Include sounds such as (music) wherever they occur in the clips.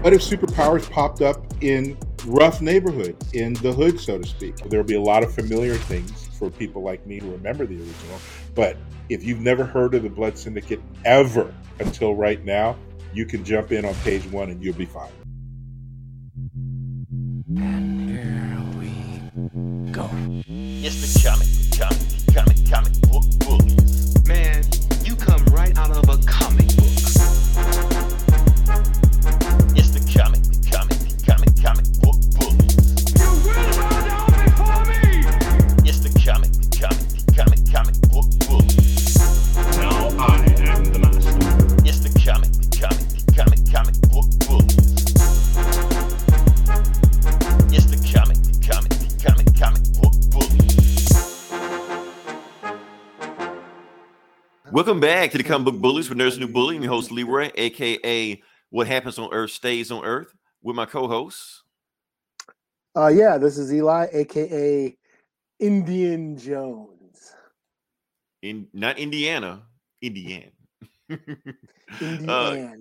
What if superpowers popped up in rough neighborhood, in the hood, so to speak? There'll be a lot of familiar things for people like me who remember the original. But if you've never heard of the Blood Syndicate ever until right now, you can jump in on page one and you'll be fine. And here we go. It's the comic, Welcome back to the Comic Book Bullies with Nurse New Bully. I'm your host Leroy, aka What Happens on Earth Stays on Earth, with my co-hosts. Uh, yeah, this is Eli, aka Indian Jones. In not Indiana, Indiana. Indian, (laughs) uh.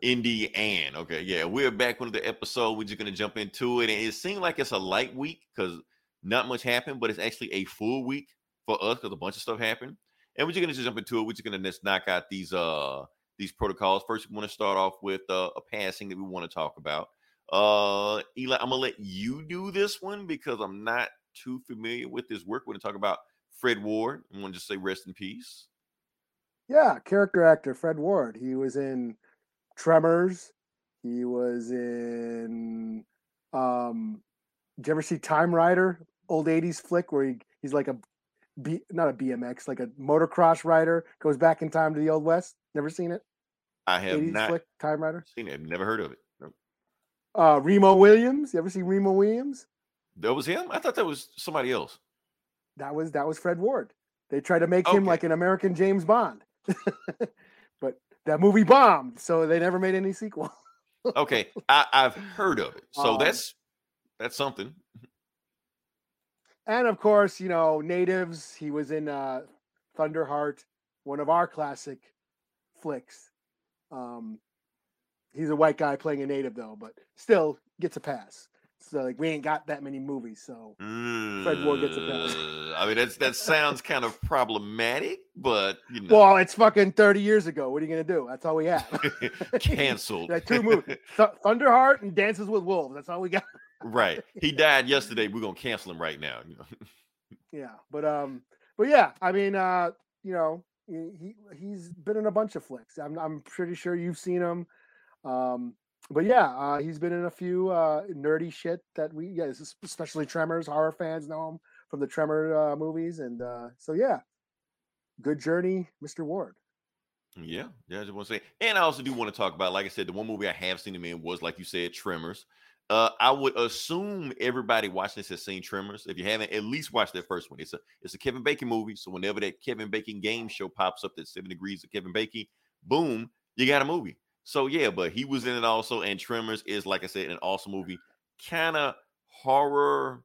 Indiana. Okay, yeah, we're back with the episode. We're just gonna jump into it, and it seemed like it's a light week because not much happened, but it's actually a full week for us because a bunch of stuff happened. And we're just gonna just jump into it. We're just gonna just knock out these uh these protocols. First, we want to start off with uh, a passing that we want to talk about. Uh, Eli, I'm gonna let you do this one because I'm not too familiar with this work. We're gonna talk about Fred Ward. I want to just say rest in peace. Yeah, character actor Fred Ward. He was in Tremors. He was in um did you ever see Time Rider? Old 80s flick where he, he's like a B not a BMX, like a motocross rider, goes back in time to the old west. Never seen it? I have not flick, Time Rider. seen it. Never heard of it. No. Uh Remo Williams. You ever see Remo Williams? That was him. I thought that was somebody else. That was that was Fred Ward. They tried to make him like an American James Bond. (laughs) but that movie bombed, so they never made any sequel. Okay, I, I've heard of it. So (laughs) Um, that's that's something. And of course, you know, natives. He was in uh, Thunderheart, one of our classic flicks. Um, he's a white guy playing a native, though, but still gets a pass. So like, we ain't got that many movies, so Fred Ward gets a pass. Uh, I mean, that's that sounds kind of problematic, but you know, well, it's fucking thirty years ago. What are you gonna do? That's all we have. (laughs) canceled. (laughs) like two movies, Th- Thunderheart and Dances with Wolves. That's all we got. Right. (laughs) He died yesterday. We're gonna cancel him right now. You know? Yeah, but um, but yeah, I mean, uh, you know, he he- he's been in a bunch of flicks. I'm I'm pretty sure you've seen him. Um, but yeah, uh, he's been in a few uh nerdy shit that we yeah, especially Tremors. Horror fans know him from the Tremor uh, movies, and uh, so yeah, good journey, Mr. Ward. Yeah, yeah. I just want to say, and I also do want to talk about, like I said, the one movie I have seen him in was, like you said, Tremors. Uh, I would assume everybody watching this has seen Tremors. If you haven't, at least watch that first one. It's a it's a Kevin Bacon movie. So whenever that Kevin Bacon game show pops up, that Seven Degrees of Kevin Bacon, boom, you got a movie. So yeah, but he was in it also, and Tremors is, like I said, an awesome movie, kind of horror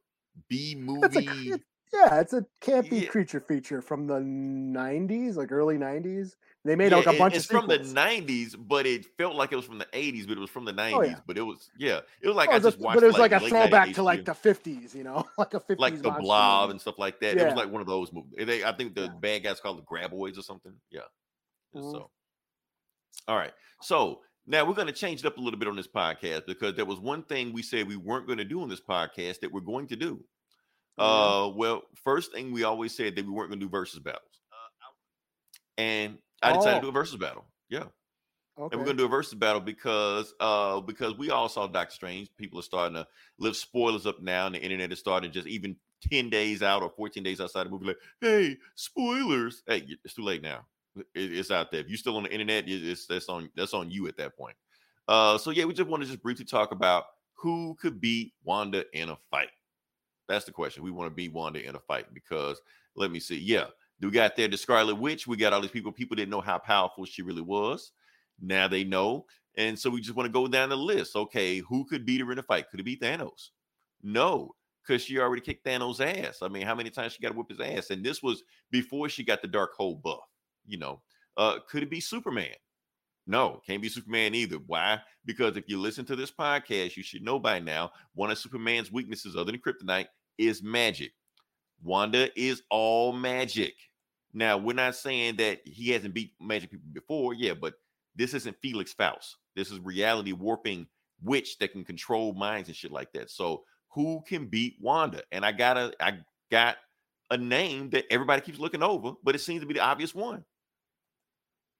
B movie. yeah, it's a campy Yeah. creature feature from the '90s, like early '90s. They made Yeah, like a it- bunch it's of from the 90s, but it felt like it was from the 80s, but it was from the 90s. Oh, yeah. But it was, yeah, it was like Oh, I just watched. but it was like, a late night throwback to like the 50s, you know, (laughs) like a 50s like the blob movie. and stuff like that. It was like one of those movies. They, I think the Yeah. bad guys called the Graboids or something. Yeah. Mhm. So, all right. So now we're going to change it up a little bit on this podcast because there was one thing we said we weren't going to do on this podcast that we're going to do. Yeah. Uh, well, first thing we always said that we weren't going to do versus battles, and I decided to do Oh. a versus battle. Yeah. okay. And we're gonna do a versus battle because uh because we all saw Doctor Strange. People are starting to lift spoilers up now, and the internet is starting just even 10 days out or 14 days outside the movie, like, hey, spoilers. Hey, it's too late now. It's out there. If you're still on the internet, it- it's that's on that's on you at that point. Uh so yeah, we just want to just briefly talk about who could beat Wanda in a fight. That's the question. We want to beat Wanda in a fight because let me see. Yeah, we got there the Scarlet Witch. We got all these people. People didn't know how powerful she really was. Now they know. And so we just want to go down the list. Okay, who could beat her in a fight? Could it be Thanos? No, because she already kicked Thanos' ass. I mean, how many times she got to whip his ass? And this was before she got the Darkhold buff. You know, uh, could it be Superman? No, can't be Superman either. Why? Because if you listen to this podcast, you should know by now one of Superman's weaknesses, other than kryptonite, is magic. Wanda is all magic. Now, we're not saying that he hasn't beat magic people before, yeah, but this isn't Felix Faust. This is reality warping witch that can control minds and shit like that. So, who can beat Wanda? And I got a, I got a name that everybody keeps looking over, but it seems to be the obvious one.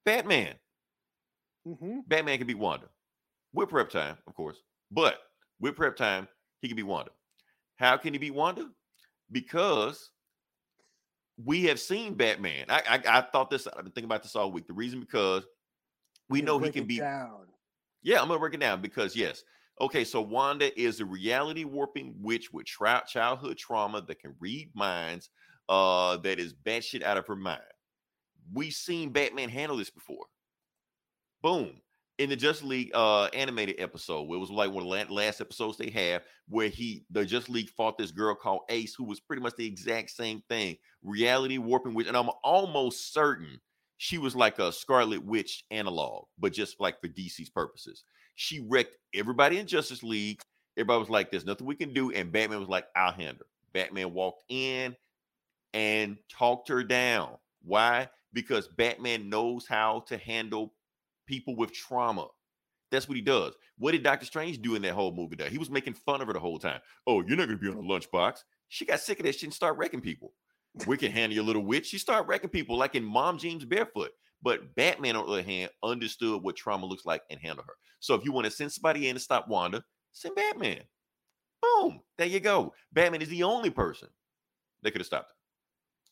Batman. hmm Batman can beat Wanda. With prep time, of course. But with prep time, he can beat Wanda. How can he beat Wanda? Because we have seen Batman. I I, I thought this. I've been thinking about this all week. The reason because we know he can be. down. Yeah, I'm gonna break it down because yes. Okay, so Wanda is a reality warping witch with tra- childhood trauma that can read minds. Uh, that is batshit out of her mind. We've seen Batman handle this before. Boom. In the Justice League uh animated episode, it was like one of the last episodes they have, where he the Justice League fought this girl called Ace, who was pretty much the exact same thing. Reality warping witch, and I'm almost certain she was like a Scarlet Witch analog, but just like for DC's purposes. She wrecked everybody in Justice League. Everybody was like, "There's nothing we can do," and Batman was like, "I'll handle." her." Batman walked in and talked her down. Why? Because Batman knows how to handle people with trauma. That's what he does. What did Doctor Strange do in that whole movie? That he was making fun of her the whole time. Oh, you're not going to be on a lunchbox. She got sick of that shit and start wrecking people. We can handle your little witch. She started wrecking people like in Mom James Barefoot. But Batman, on the other hand, understood what trauma looks like and handle her. So if you want to send somebody in to stop Wanda, send Batman. Boom. There you go. Batman is the only person that could have stopped her.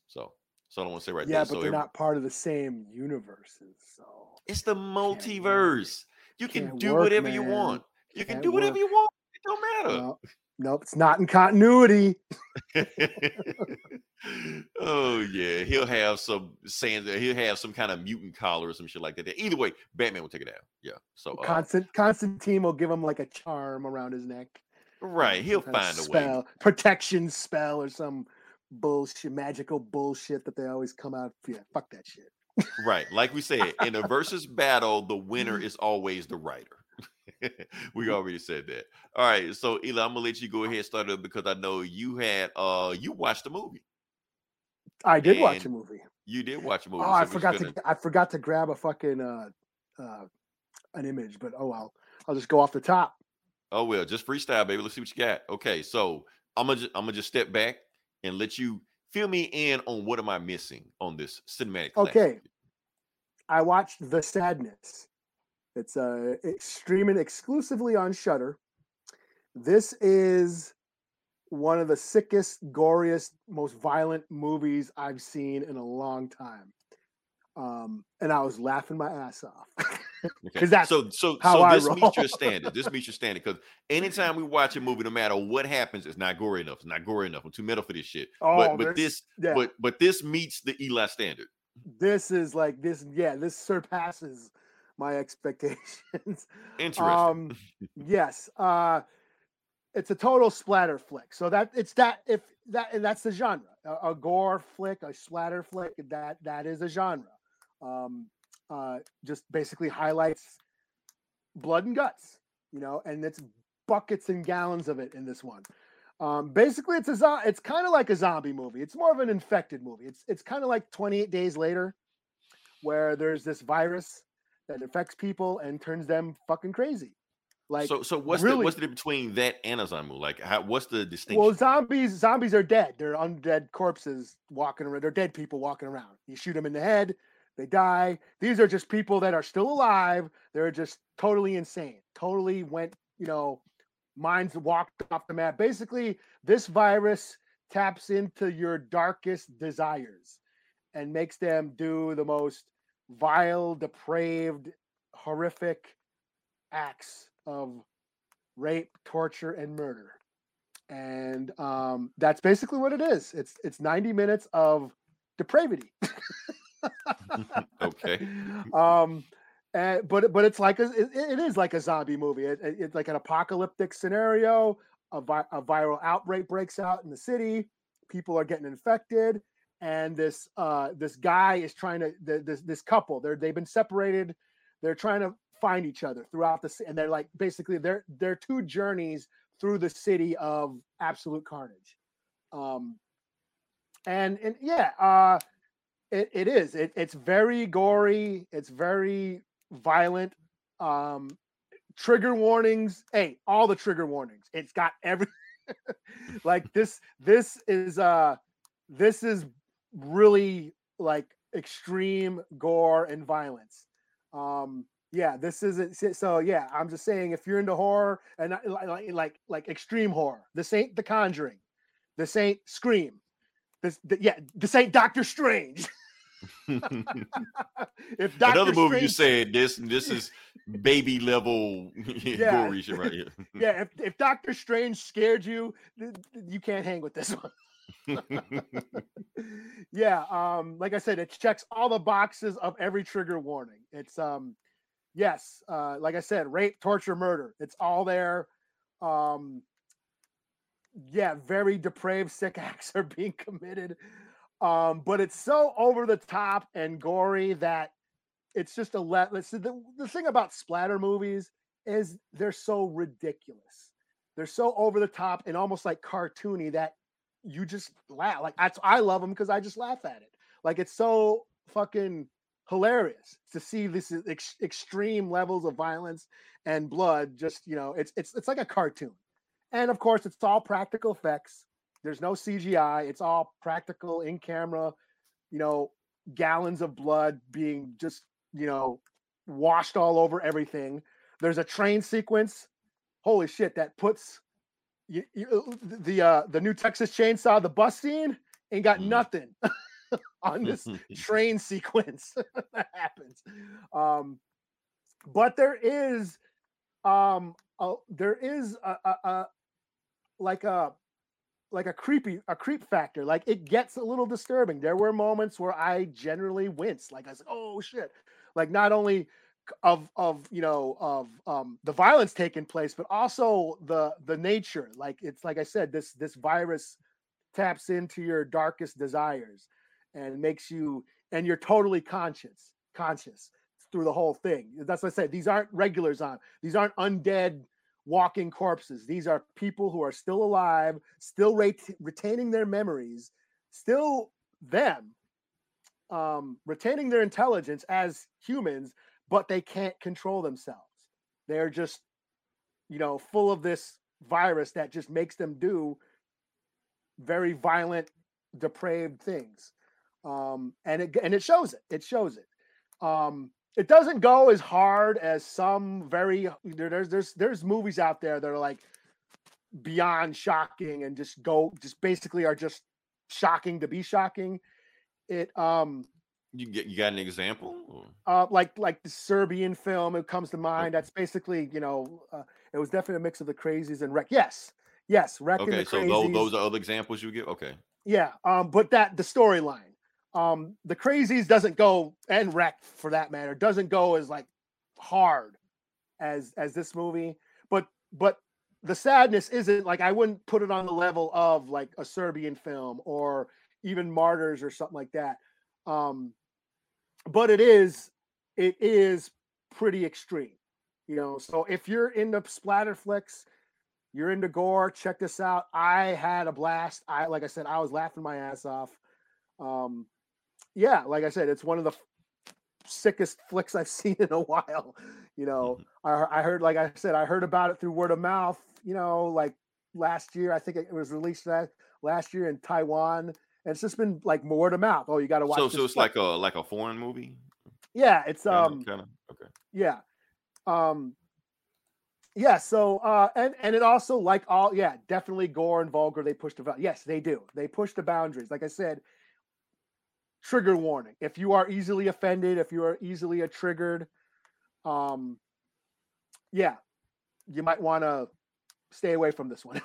So, so I don't want to say right yeah, there. but so they're every- not part of the same universes. So it's the multiverse. You can Can't do work, whatever you man. want. You can Can't do whatever work. you want. It don't matter. no, nope, it's not in continuity. (laughs) oh yeah, he'll have some saying that he'll have some kind of mutant collar or some shit like that. Either way, Batman will take it down. Yeah. So uh, Constant Constantine will give him like a charm around his neck. right, he'll find a way. spell, protection spell or some bullshit, magical bullshit that they always come out. Yeah, fuck that shit. Right, like we said, in a versus battle, the winner is always the writer. (laughs) we already said that. All right, so Eli, I'm gonna let you go ahead and start up because I know you had uh you watched the movie. I did watch a movie. You did watch a movie. Oh, so I forgot gonna- to I forgot to grab a fucking uh uh an image, but oh well. I'll just go off the top. Oh well, just freestyle, baby. Let's see what you got. Okay, so I'm gonna just, I'm gonna just step back and let you fill me in on what am I missing on this cinematic. classic. Okay. I watched The Sadness. It's uh it's streaming exclusively on Shudder. This is one of the sickest, goriest, most violent movies I've seen in a long time. Um, and I was laughing my ass off. (laughs) Okay. that's so so how so I this meets your standard. This meets your standard because anytime we watch a movie, no matter what happens, it's not gory enough. It's not gory enough. I'm too metal for this shit. oh, but but this- this yeah. but but this meets the Eli standard. this is like this, yeah, this surpasses my expectations. (laughs) Interesting. Um, yes. Uh, it's a total splatter flick. So that it's that if that and that's the genre. A, a gore flick, a splatter flick. That that is a genre. Um, uh, just basically highlights blood and guts, you know, and it's buckets and gallons of it in this one. Um, basically, it's a zo- it's kind of like a zombie movie. It's more of an infected movie. It's it's kind of like 28 Days Later, where there's this virus that infects people and turns them fucking crazy. Like so so what's the what's the difference between that and a zombie? movie? Like how what's the distinction? well, zombies zombies are dead. They're undead corpses walking around. They're dead people walking around. You shoot them in the head, they die. These are just people that are still alive. They're just totally insane. Totally went, you know, minds walked off the map. Basically, this virus taps into your darkest desires and makes them do the most vile, depraved, horrific acts of rape, torture, and murder. And um, that's basically what it is. It's it's 90 minutes of depravity. (laughs) (laughs) okay. (laughs) um and, but but it's like a, it, it is like a zombie movie it, it- it's like an apocalyptic scenario a, vi- a viral outbreak breaks out in the city people are getting infected and this uh this guy is trying to this this couple they're they've been separated they're trying to find each other throughout the and they're like basically they're they're two journeys through the city of absolute carnage. Um and and yeah, uh it, it is. It, it's very gory, it's very violent. Um trigger warnings. Hey, all the trigger warnings. It's got every (laughs) like this this is uh this is really like extreme gore and violence. Um yeah, this isn't so- yeah, I'm just saying if you're into horror and like like like, extreme horror, this ain't The Conjuring. This ain't Scream. This th- yeah, this ain't Doctor Strange. (laughs) (laughs) if Doctor Another movie you said this this is baby level (laughs) Yeah. gory shit right here. (laughs) yeah, if, if Doctor Strange scared you, you can't hang with this one. yeah, um, like I said, it checks all the boxes of every trigger warning. It's um, yes, uh, like I said, rape, torture, murder. It's all there. Um, yeah, very depraved, sick acts are being committed. Um, but it's so over the top and gory that it's just a let. Let's the, the thing about splatter movies is they're so ridiculous. They're so over the top and almost like cartoony that you just laugh. Like that's I love them because I just laugh at it. Like it's so fucking hilarious to see this ex- extreme levels of violence and blood. Just you know, it's it's it's like a cartoon, and of course, it's all practical effects. There's no CGI. It's all practical in camera. You know, gallons of blood being just you know washed all over everything. There's a train sequence. Holy shit! That puts you, you, the uh, the new Texas Chainsaw the bus scene ain't got Mhm. nothing (laughs) on this (laughs) train sequence (laughs) that happens. Um, but there is um a, there is a, a, a like a like a creepy a creep factor like it gets a little disturbing. There were moments where i generally winced like i said oh shit. Like not only of of you know of um the violence taking place but also the the nature. Like it's like i said this this virus taps into your darkest desires and makes you and you're totally conscious conscious through the whole thing. That's what i said these aren't regulars on these aren't undead walking corpses. These are people who are still alive still ret- retaining their memories still them um retaining their intelligence as humans but they can't control themselves. They're just you know full of this virus that just makes them do very violent depraved things. Um and it and it shows it. It shows it. Um it doesn't go as hard as some very there's there's there's movies out there that are like beyond shocking and just go just basically are just shocking to be shocking it um You get you got an example? uh like like the serbian film it comes to mind that's basically you know uh, it was definitely a mix of the crazies and wreck yes yes wreck and Okay, the so those those are other examples you give. Okay. Yeah, um, but that the storyline, um, the crazies doesn't go and wreck for that matter doesn't go as like hard as as this movie, but but the sadness isn't like I wouldn't put it on the level of like a Serbian film or even Martyrs or something like that. Um, but it is it is pretty extreme, you know. So if you're into splatter flicks, you're into gore check this out i had a blast i like i said i was laughing my ass off um yeah like i said it's one of the sickest flicks i've (laughs) seen in a while you know I, I heard like i said i heard about it through word of mouth you know like last year i think it was released last, last year in taiwan and it's just been like word of mouth oh you got to watch So this so it's flick. like a like a foreign movie. yeah it's um kinda? Okay. yeah um yeah so uh and and it also like all yeah definitely gore and vulgar they push the yes they do they push the boundaries like i said trigger warning if you are easily offended if you are easily a triggered um yeah you might want to stay away from this one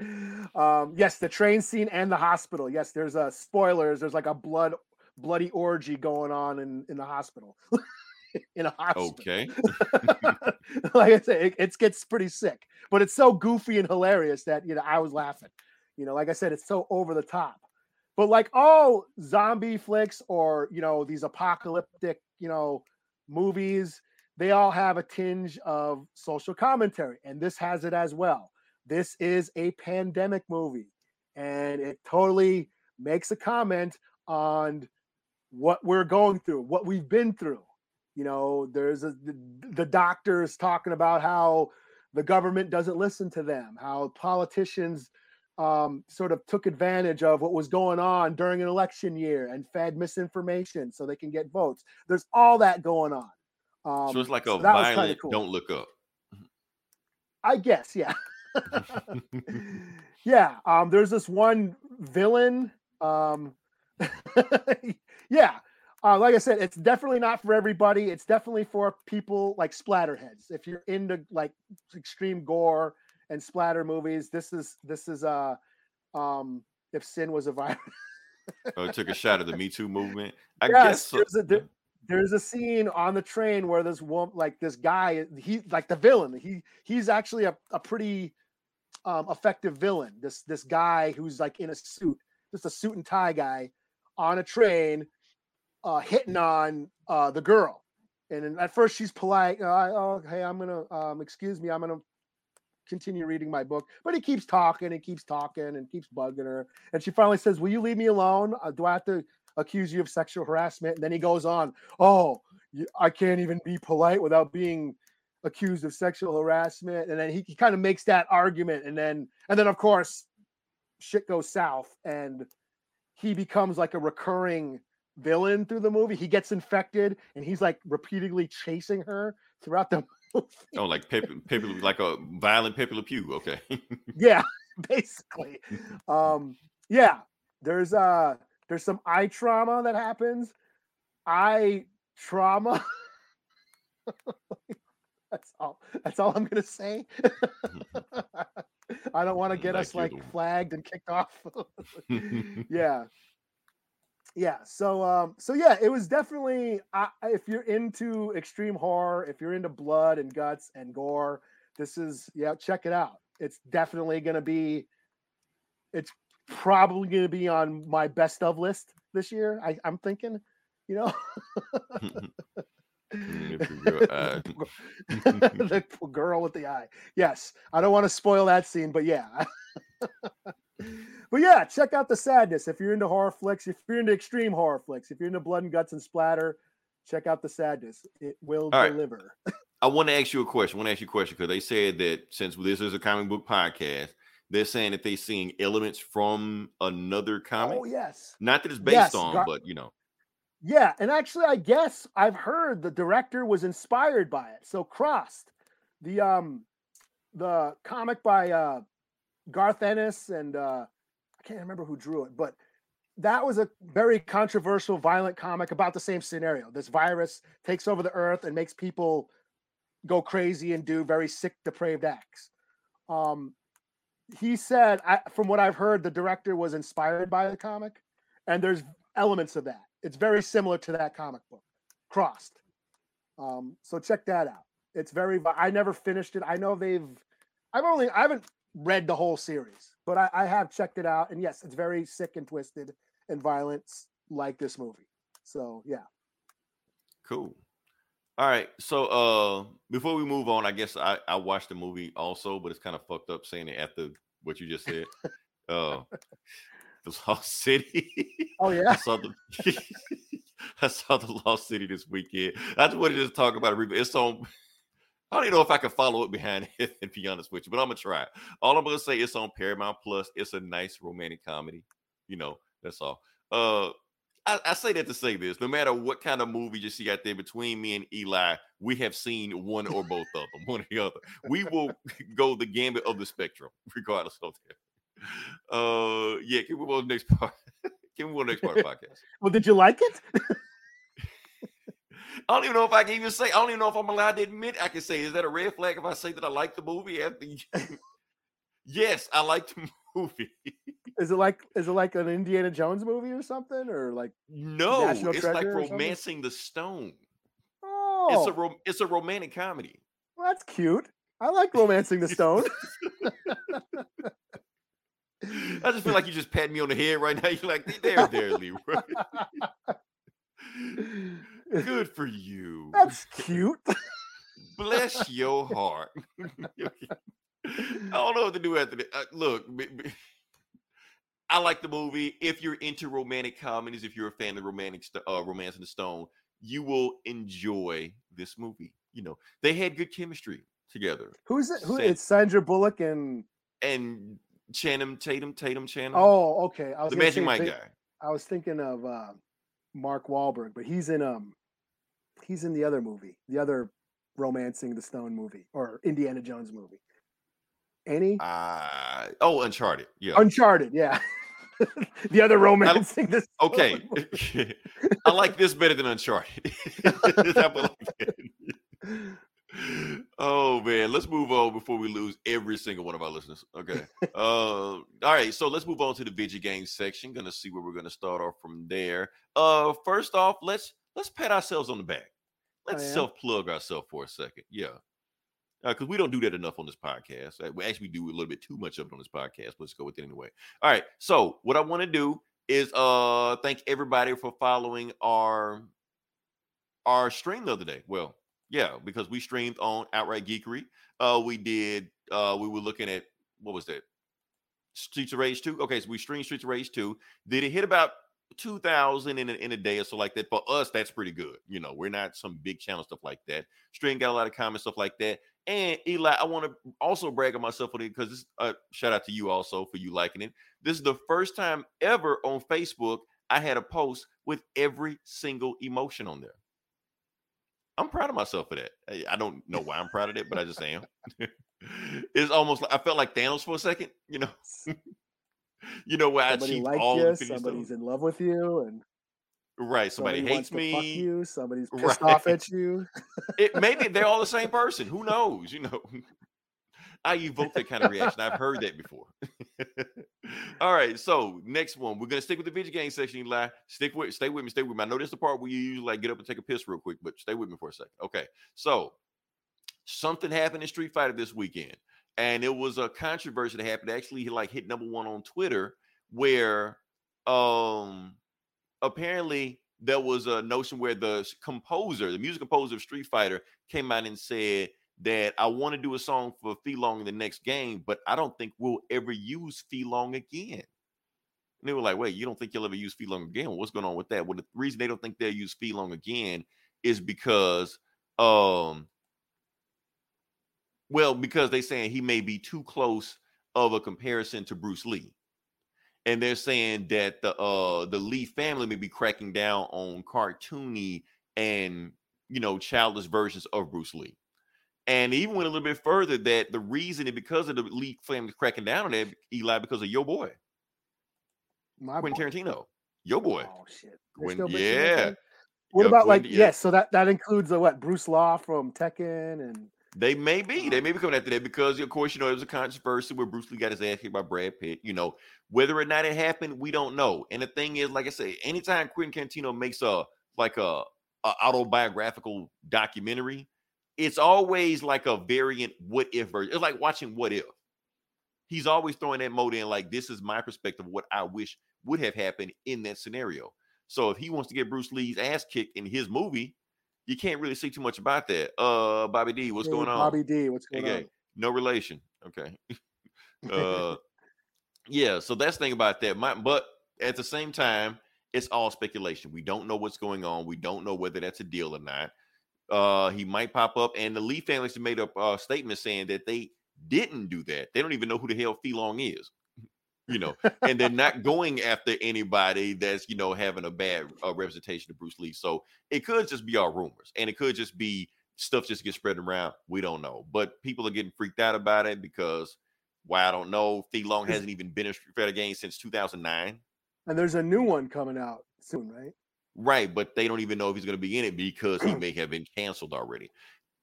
(laughs) um yes the train scene and the hospital yes there's a spoilers there's like a blood bloody orgy going on in in the hospital (laughs) in a hospital Okay. (laughs) like I said, it, it gets pretty sick, but it's so goofy and hilarious that you know I was laughing. You know, like I said, it's so over the top. But like all zombie flicks or you know these apocalyptic, you know, movies, they all have a tinge of social commentary, and this has it as well. This is a pandemic movie, and it totally makes a comment on what we're going through, what we've been through. You know, there's a, the, the doctors talking about how the government doesn't listen to them, how politicians um, sort of took advantage of what was going on during an election year and fed misinformation so they can get votes. There's all that going on. Um, so it's like a so violent cool. don't look up. I guess, yeah. (laughs) (laughs) yeah. Um, there's this one villain. Um, (laughs) yeah. Uh, like I said, it's definitely not for everybody. It's definitely for people like splatterheads. If you're into like extreme gore and splatter movies, this is this is uh um if sin was a virus. oh, it took a shot at the Me Too movement. I Yes, guess so. there's a there- there's a scene on the train where this woman, like this guy, he like the villain. He he's actually a, a pretty um, effective villain. This this guy who's like in a suit, just a suit and tie guy, on a train, uh, hitting on uh, the girl. And at first she's polite. Uh, oh, hey, I'm gonna um, excuse me. I'm gonna continue reading my book. But he keeps talking and keeps talking and keeps bugging her. And she finally says, "Will you leave me alone? Uh, do I have to accuse you of sexual harassment?" And then he goes on, "Oh, I can't even be polite without being accused of sexual harassment." And then he, he kind of makes that argument, and then and then of course, shit goes south, and he becomes like a recurring villain through the movie. He gets infected, and he's like repeatedly chasing her throughout the. Oh, (laughs) like Pepe, Pepe, like a violent Pepe Le Pew. Okay. (laughs) yeah (laughs) basically. Um yeah there's uh there's some eye trauma that happens. Eye trauma. That's all that's all i'm gonna say. I don't want to get us Like like flagged and kicked off. Yeah yeah so um so yeah it was definitely I, if you're into extreme horror if you're into blood and guts and gore this is yeah check it out. It's definitely going to be it's probably going to be on my best of list this year I, i'm thinking you know? (laughs) (laughs) If you will, (laughs) the girl with the eye. Yes i don't want to spoil that scene but yeah but yeah check out the sadness if you're into horror flicks if you're into extreme horror flicks if you're into blood and guts and splatter check out the sadness it will All right. deliver (laughs) I want to ask you a question. I want to ask you a question because they said that since this is a comic book podcast, they're saying that they're seeing elements from another comic. oh yes Not that it's based Yes, on, Gar- but you know. Yeah, and actually, I guess I've heard the director was inspired by it. So Crossed, the um, the comic by uh, Garth Ennis and uh, can't remember who drew it, but that was a very controversial, violent comic about the same scenario. This virus takes over the earth and makes people go crazy and do very sick, depraved acts. Um, he said, I, from what I've heard, the director was inspired by the comic, and there's elements of that. It's very similar to that comic book, Crossed. Um, so check that out. It's very. I never finished it. I know they've. I've only. I haven't read the whole series, but I, I have checked it out, and yes, it's very sick and twisted and violent, like this movie. So yeah. Cool. All right. So uh before we move on, I guess I, I watched the movie also, but it's kind of fucked up saying it after what you just said. uh (laughs) the Lost City. Oh yeah. I saw the (laughs) I saw the Lost City this weekend. I just wanted to talk about it. It's on. I don't even know if I can follow (laughs) it behind it and be honest with you, but I'm gonna try. All I'm gonna say it's on Paramount Plus. It's a nice romantic comedy. You know, that's all. Uh I, I say that to say this. No matter what kind of movie you see out there between me and Eli, we have seen one or both of them, (laughs) one or the other. We will (laughs) go the gambit of the spectrum, regardless of that. Uh yeah, can we on to the next part? Can we on to the next part of the podcast? Well, did you like it? I don't even know if I can even say. I don't even know if I'm allowed to admit. I can say, is that a red flag if I say that I like the movie? After (laughs) yes, I like the (laughs) movie. Is it like is it like an Indiana Jones movie or something, or like No, National it's like Treasure romancing the stone. oh, It's a oh. rom- it's a romantic comedy. well, that's cute. I like romancing the stone. (laughs) I just feel like you just pat me on the head right now. You're like, there, there, Leroy. Good for you. That's cute. Bless your heart. (laughs) (laughs) I don't know what to do after that. Uh, look, b- b- (laughs) I like the movie. If you're into romantic comedies, if you're a fan of romantic st- uh, romance in the stone, you will enjoy this movie. You know, they had good chemistry together. Who's it? Who? San- It's Sandra Bullock and And Channing Tatum, Tatum Channing, oh, okay. I was the Magic Mike guy. I was thinking of uh, Mark Wahlberg, but he's in um he's in the other movie, the other romancing the stone movie or Indiana Jones movie. Any Uh, oh, Uncharted. Yeah. Uncharted, yeah. (laughs) the other romancing this. Okay. (laughs) I like this better than Uncharted. (laughs) How about like that? oh man, let's move on before we lose every single one of our listeners. Okay. uh, all right, so let's move on to the video game section. Gonna see where we're gonna start off from there. Uh, first off, let's let's pat ourselves on the back. Let's yeah? self plug ourselves for a second. Yeah. Because we don't do that enough on this podcast. Uh, We actually do a little bit too much of it on this podcast. But let's go with it anyway. All right. So what I want to do is uh thank everybody for following our our stream the other day. Well, yeah, because we streamed on Outright Geekery. Uh we did uh we were looking at what was that? Streets of Rage 2. Okay, so we streamed Streets of Rage 2. Did it hit about 2000 in a, in a day or so like that? For us, that's pretty good. You know, we're not some big channel stuff like that. Stream got a lot of comments, stuff like that. And Eli, I want to also brag on myself on it because this uh shout out to you also for you liking it. This is the first time ever on Facebook I had a post with every single emotion on there. I'm proud of myself for that. I I don't know why I'm proud of it, but I just am. (laughs) it's almost like I felt like Thanos for a second, you know. (laughs) you know where I Somebody achieved all you, somebody's Stones. in love with you, and Right. Somebody, hates wants to fuck me. you, somebody's (laughs) pissed Right. off at you. It, maybe they're all the same person. Who knows? You know. I evoke that kind of reaction. I've heard that before. All right, so next one, we're gonna stick with the video game section. Eli, stick with, stay with me, stay with me. I know this is the part where you usually like get up and take a piss real quick, but stay with me for a second. Okay, so something happened in Street Fighter this weekend, and it was a controversy that happened. Actually, like hit number one on Twitter, where um apparently there was a notion where the composer, the music composer of Street Fighter, came out and said that I want to do a song for Fei Long in the next game, but I don't think we'll ever use Fei Long again. And they were like, wait, you don't think you'll ever use Fei Long again? What's going on with that? Well, the reason they don't think they'll use Fei Long again is because um well, because they're saying he may be too close of a comparison to Bruce Lee and they're saying that the uh the Lee family may be cracking down on cartoony and you know childish versions of Bruce Lee. And even went a little bit further that the reason is because of the Lee family cracking down on that, Eli, because of your boy, My Quentin boy. Tarantino. Your boy. Oh shit. Quentin, still yeah. thing? What Yeah, about like Quentin, yeah. yes? So that that includes the what Bruce Law from Tekken and They may be. They may be coming after that because, of course, you know, it was a controversy where Bruce Lee got his ass kicked by Brad Pitt. You know, whether or not it happened, we don't know. And the thing is, like I say, anytime Quentin Tarantino makes a like a, a autobiographical documentary, it's always like a variant what if version. It's like watching what if. He's always throwing that mode in like this is my perspective of what I wish would have happened in that scenario. So if he wants to get Bruce Lee's ass kicked in his movie, you can't really see too much about that. Uh, Bobby D, what's Hey, going on? Bobby D, what's going on? Okay, no relation. Okay. (laughs) uh, yeah. So that's the thing about that. My, but at the same time, it's all speculation. We don't know what's going on. We don't know whether that's a deal or not. Uh, he might pop up, and the Lee family made a uh, statement saying that they didn't do that. They don't even know who the hell Fei Long is. (laughs) You know, and they're not going after anybody that's you know having a bad uh, representation of Bruce Lee. So it could just be all rumors, and it could just be stuff just gets spread around. We don't know, but people are getting freaked out about it because why I don't know. Fei Long hasn't even been in Street Fighter game since 2009, And there's a new one coming out soon, right? Right? But they don't even know if he's going to be in it because he may have been canceled already.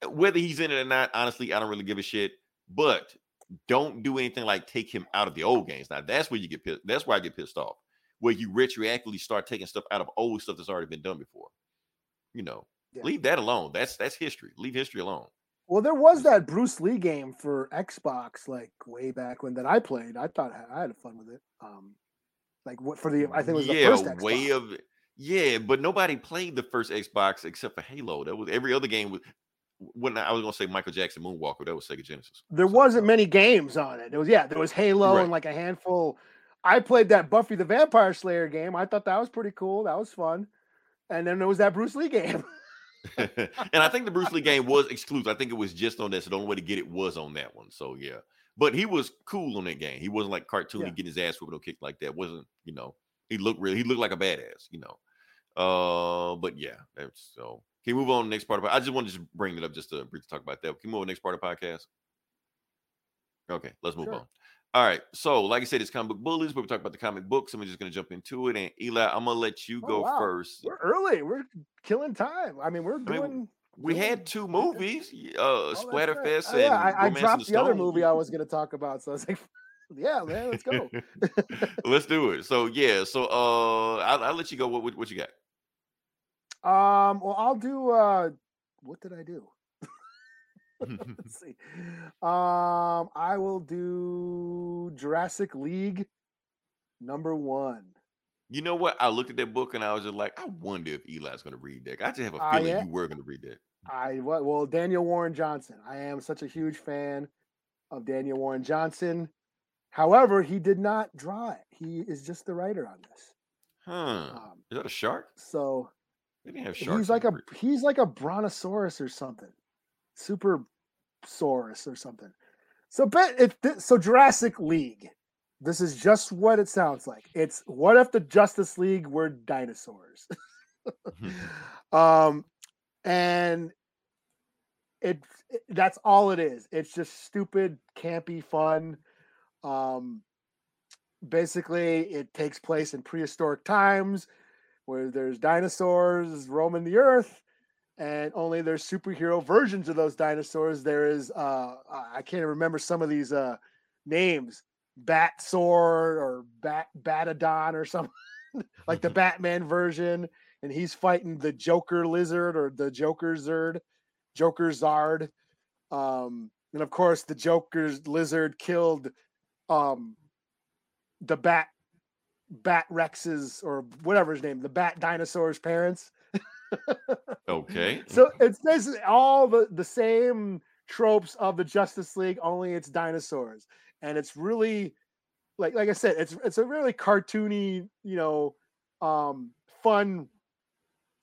Whether he's in it or not, honestly, I don't really give a shit. But don't do anything like take him out of the old games. Now that's where you get pissed. That's why I get pissed off. Where you retroactively start taking stuff out of old stuff that's already been done before. You know, Yeah. leave that alone. That's that's history. Leave history alone. Well, there was that Bruce Lee game for Xbox, like way back when that I played. I thought I I had fun with it. Um, like what for the I think it was the yeah, first Xbox. way of Yeah, but nobody played the first Xbox except for Halo. That was every other game was. When I was gonna say Michael Jackson Moonwalker, that was Sega Genesis. There wasn't uh, many games on it. It was yeah, there was Halo Right. and like a handful. I played that Buffy the Vampire Slayer game. I thought that was pretty cool. That was fun. And then there was that Bruce Lee game. (laughs) (laughs) and I think the Bruce Lee game was exclusive. I think it was just on that. So the only way to get it was on that one. So yeah, but he was cool on that game. He wasn't like cartoony Yeah. getting his ass whooped or kicked like that. wasn't you know? He looked real. He looked like a badass. You know. Uh, but yeah, that's so. Can we move on to the next part of? I just wanted to just bring it up just to briefly talk about that. Can we move on to the next part of the podcast? Okay, let's move Sure. on. All right. So, like I said, it's comic book bullies, but we talk about the comic books, and we're just gonna jump into it. And Eli, I'm gonna let you Oh, go wow. first. We're early. We're killing time. I mean, we're mean, doing. We doing- had two movies, uh, Oh, that's right. Splatterfest Oh, and I, I dropped in the other movie I was going to talk about, so I was like, "Yeah, man, let's go." (laughs) Let's do it. So yeah, so uh, I'll, I'll let you go. What, what what you got? um, well, I'll do. uh What did I do? (laughs) Let's (laughs) see. Um, I will do Jurassic League number one. you know what? I looked at that book and I was just like, I wonder if Eli's going to read that. I just have a Ah, feeling yeah? you were going to read that. I what? Well, Daniel Warren Johnson. I am such a huge fan of Daniel Warren Johnson. However, he did not draw it. He is just the writer on this. Huh? Um, Is that a shark? so They didn't have sharks. he's like a he's like a brontosaurus or something, super saurus or something. So bet it so Jurassic League. This is just what it sounds like. It's what if the Justice League were dinosaurs? (laughs) um, and it, it that's all it is. It's just stupid, campy fun. Um, basically, it takes place in prehistoric times where there's dinosaurs roaming the earth and only there's superhero versions of those dinosaurs. There is uh i can't remember some of these uh names. Bat sword or bat batadon or something (laughs) like the batman version and he's fighting the joker lizard or the joker zerd joker zard. Um and of course the joker's lizard killed um the bat bat rex's or whatever his name the bat dinosaur's parents (laughs) okay. so it's basically all the the same tropes of the Justice League, only it's dinosaurs, and it's really like like I said, it's it's a really cartoony, you know, um, fun,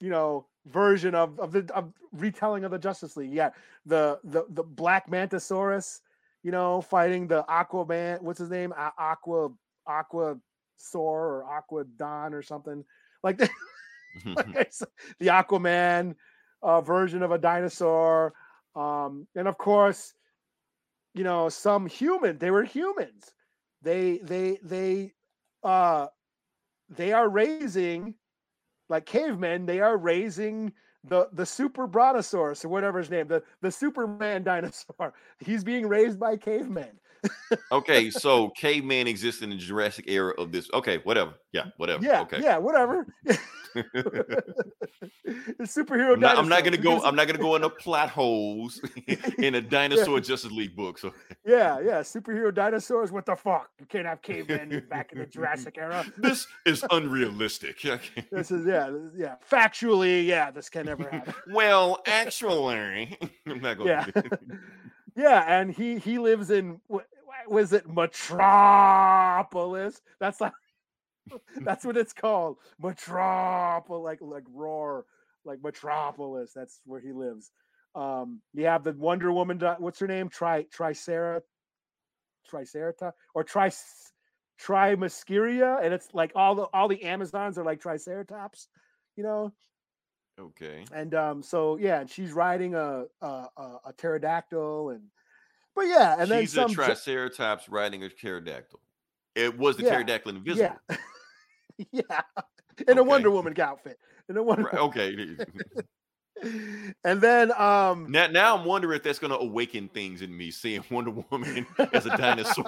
you know, version of of the of retelling of the Justice League. Yeah, the the the Black Mantisaurus, you know, fighting the Aquaman. What's his name? Aqua Aqua Sor or Aqua Don or something like that. (laughs) (laughs) like the Aquaman uh, version of a dinosaur, um, and of course, you know, some human. They were humans. They they they uh they are raising like cavemen. They are raising the the super brontosaurus or whatever his name, the the Superman (laughs) dinosaur. He's being raised by cavemen. okay, (laughs) so caveman exists in the Jurassic era of this. Okay, whatever. Yeah, whatever. Yeah, okay. yeah, whatever. (laughs) (laughs) superhero. I'm not, I'm not gonna go. I'm not gonna go into plot holes (laughs) in a (laughs) dinosaur Justice League book. So Yeah, yeah, superhero dinosaurs. What the fuck? You can't have cavemen back in the Jurassic era. this is unrealistic. This is yeah, yeah. Factually, yeah, this can never happen. Well, actually, I'm not going. Yeah, yeah, and he he lives in what was it Metropolis? That's like (laughs) that's what it's called, Metropolis, like like roar, like Metropolis. That's where he lives. Um, you have the Wonder Woman. What's her name? Tri Tricera, Tricerata, or Tri Trimascaria, and it's like all the all the Amazons are like Triceratops, you know. Okay. And um, so yeah, and she's riding a a, a, pterodactyl, and but yeah, and then She's some. a triceratops riding a pterodactyl. It was the Yeah, pterodactyl invisible. yeah, (laughs) yeah, in a Wonder Woman outfit, in a Wonder. Right, okay. (laughs) and then um, Now, now I'm wondering if that's going to awaken things in me, seeing Wonder Woman (laughs) as a dinosaur.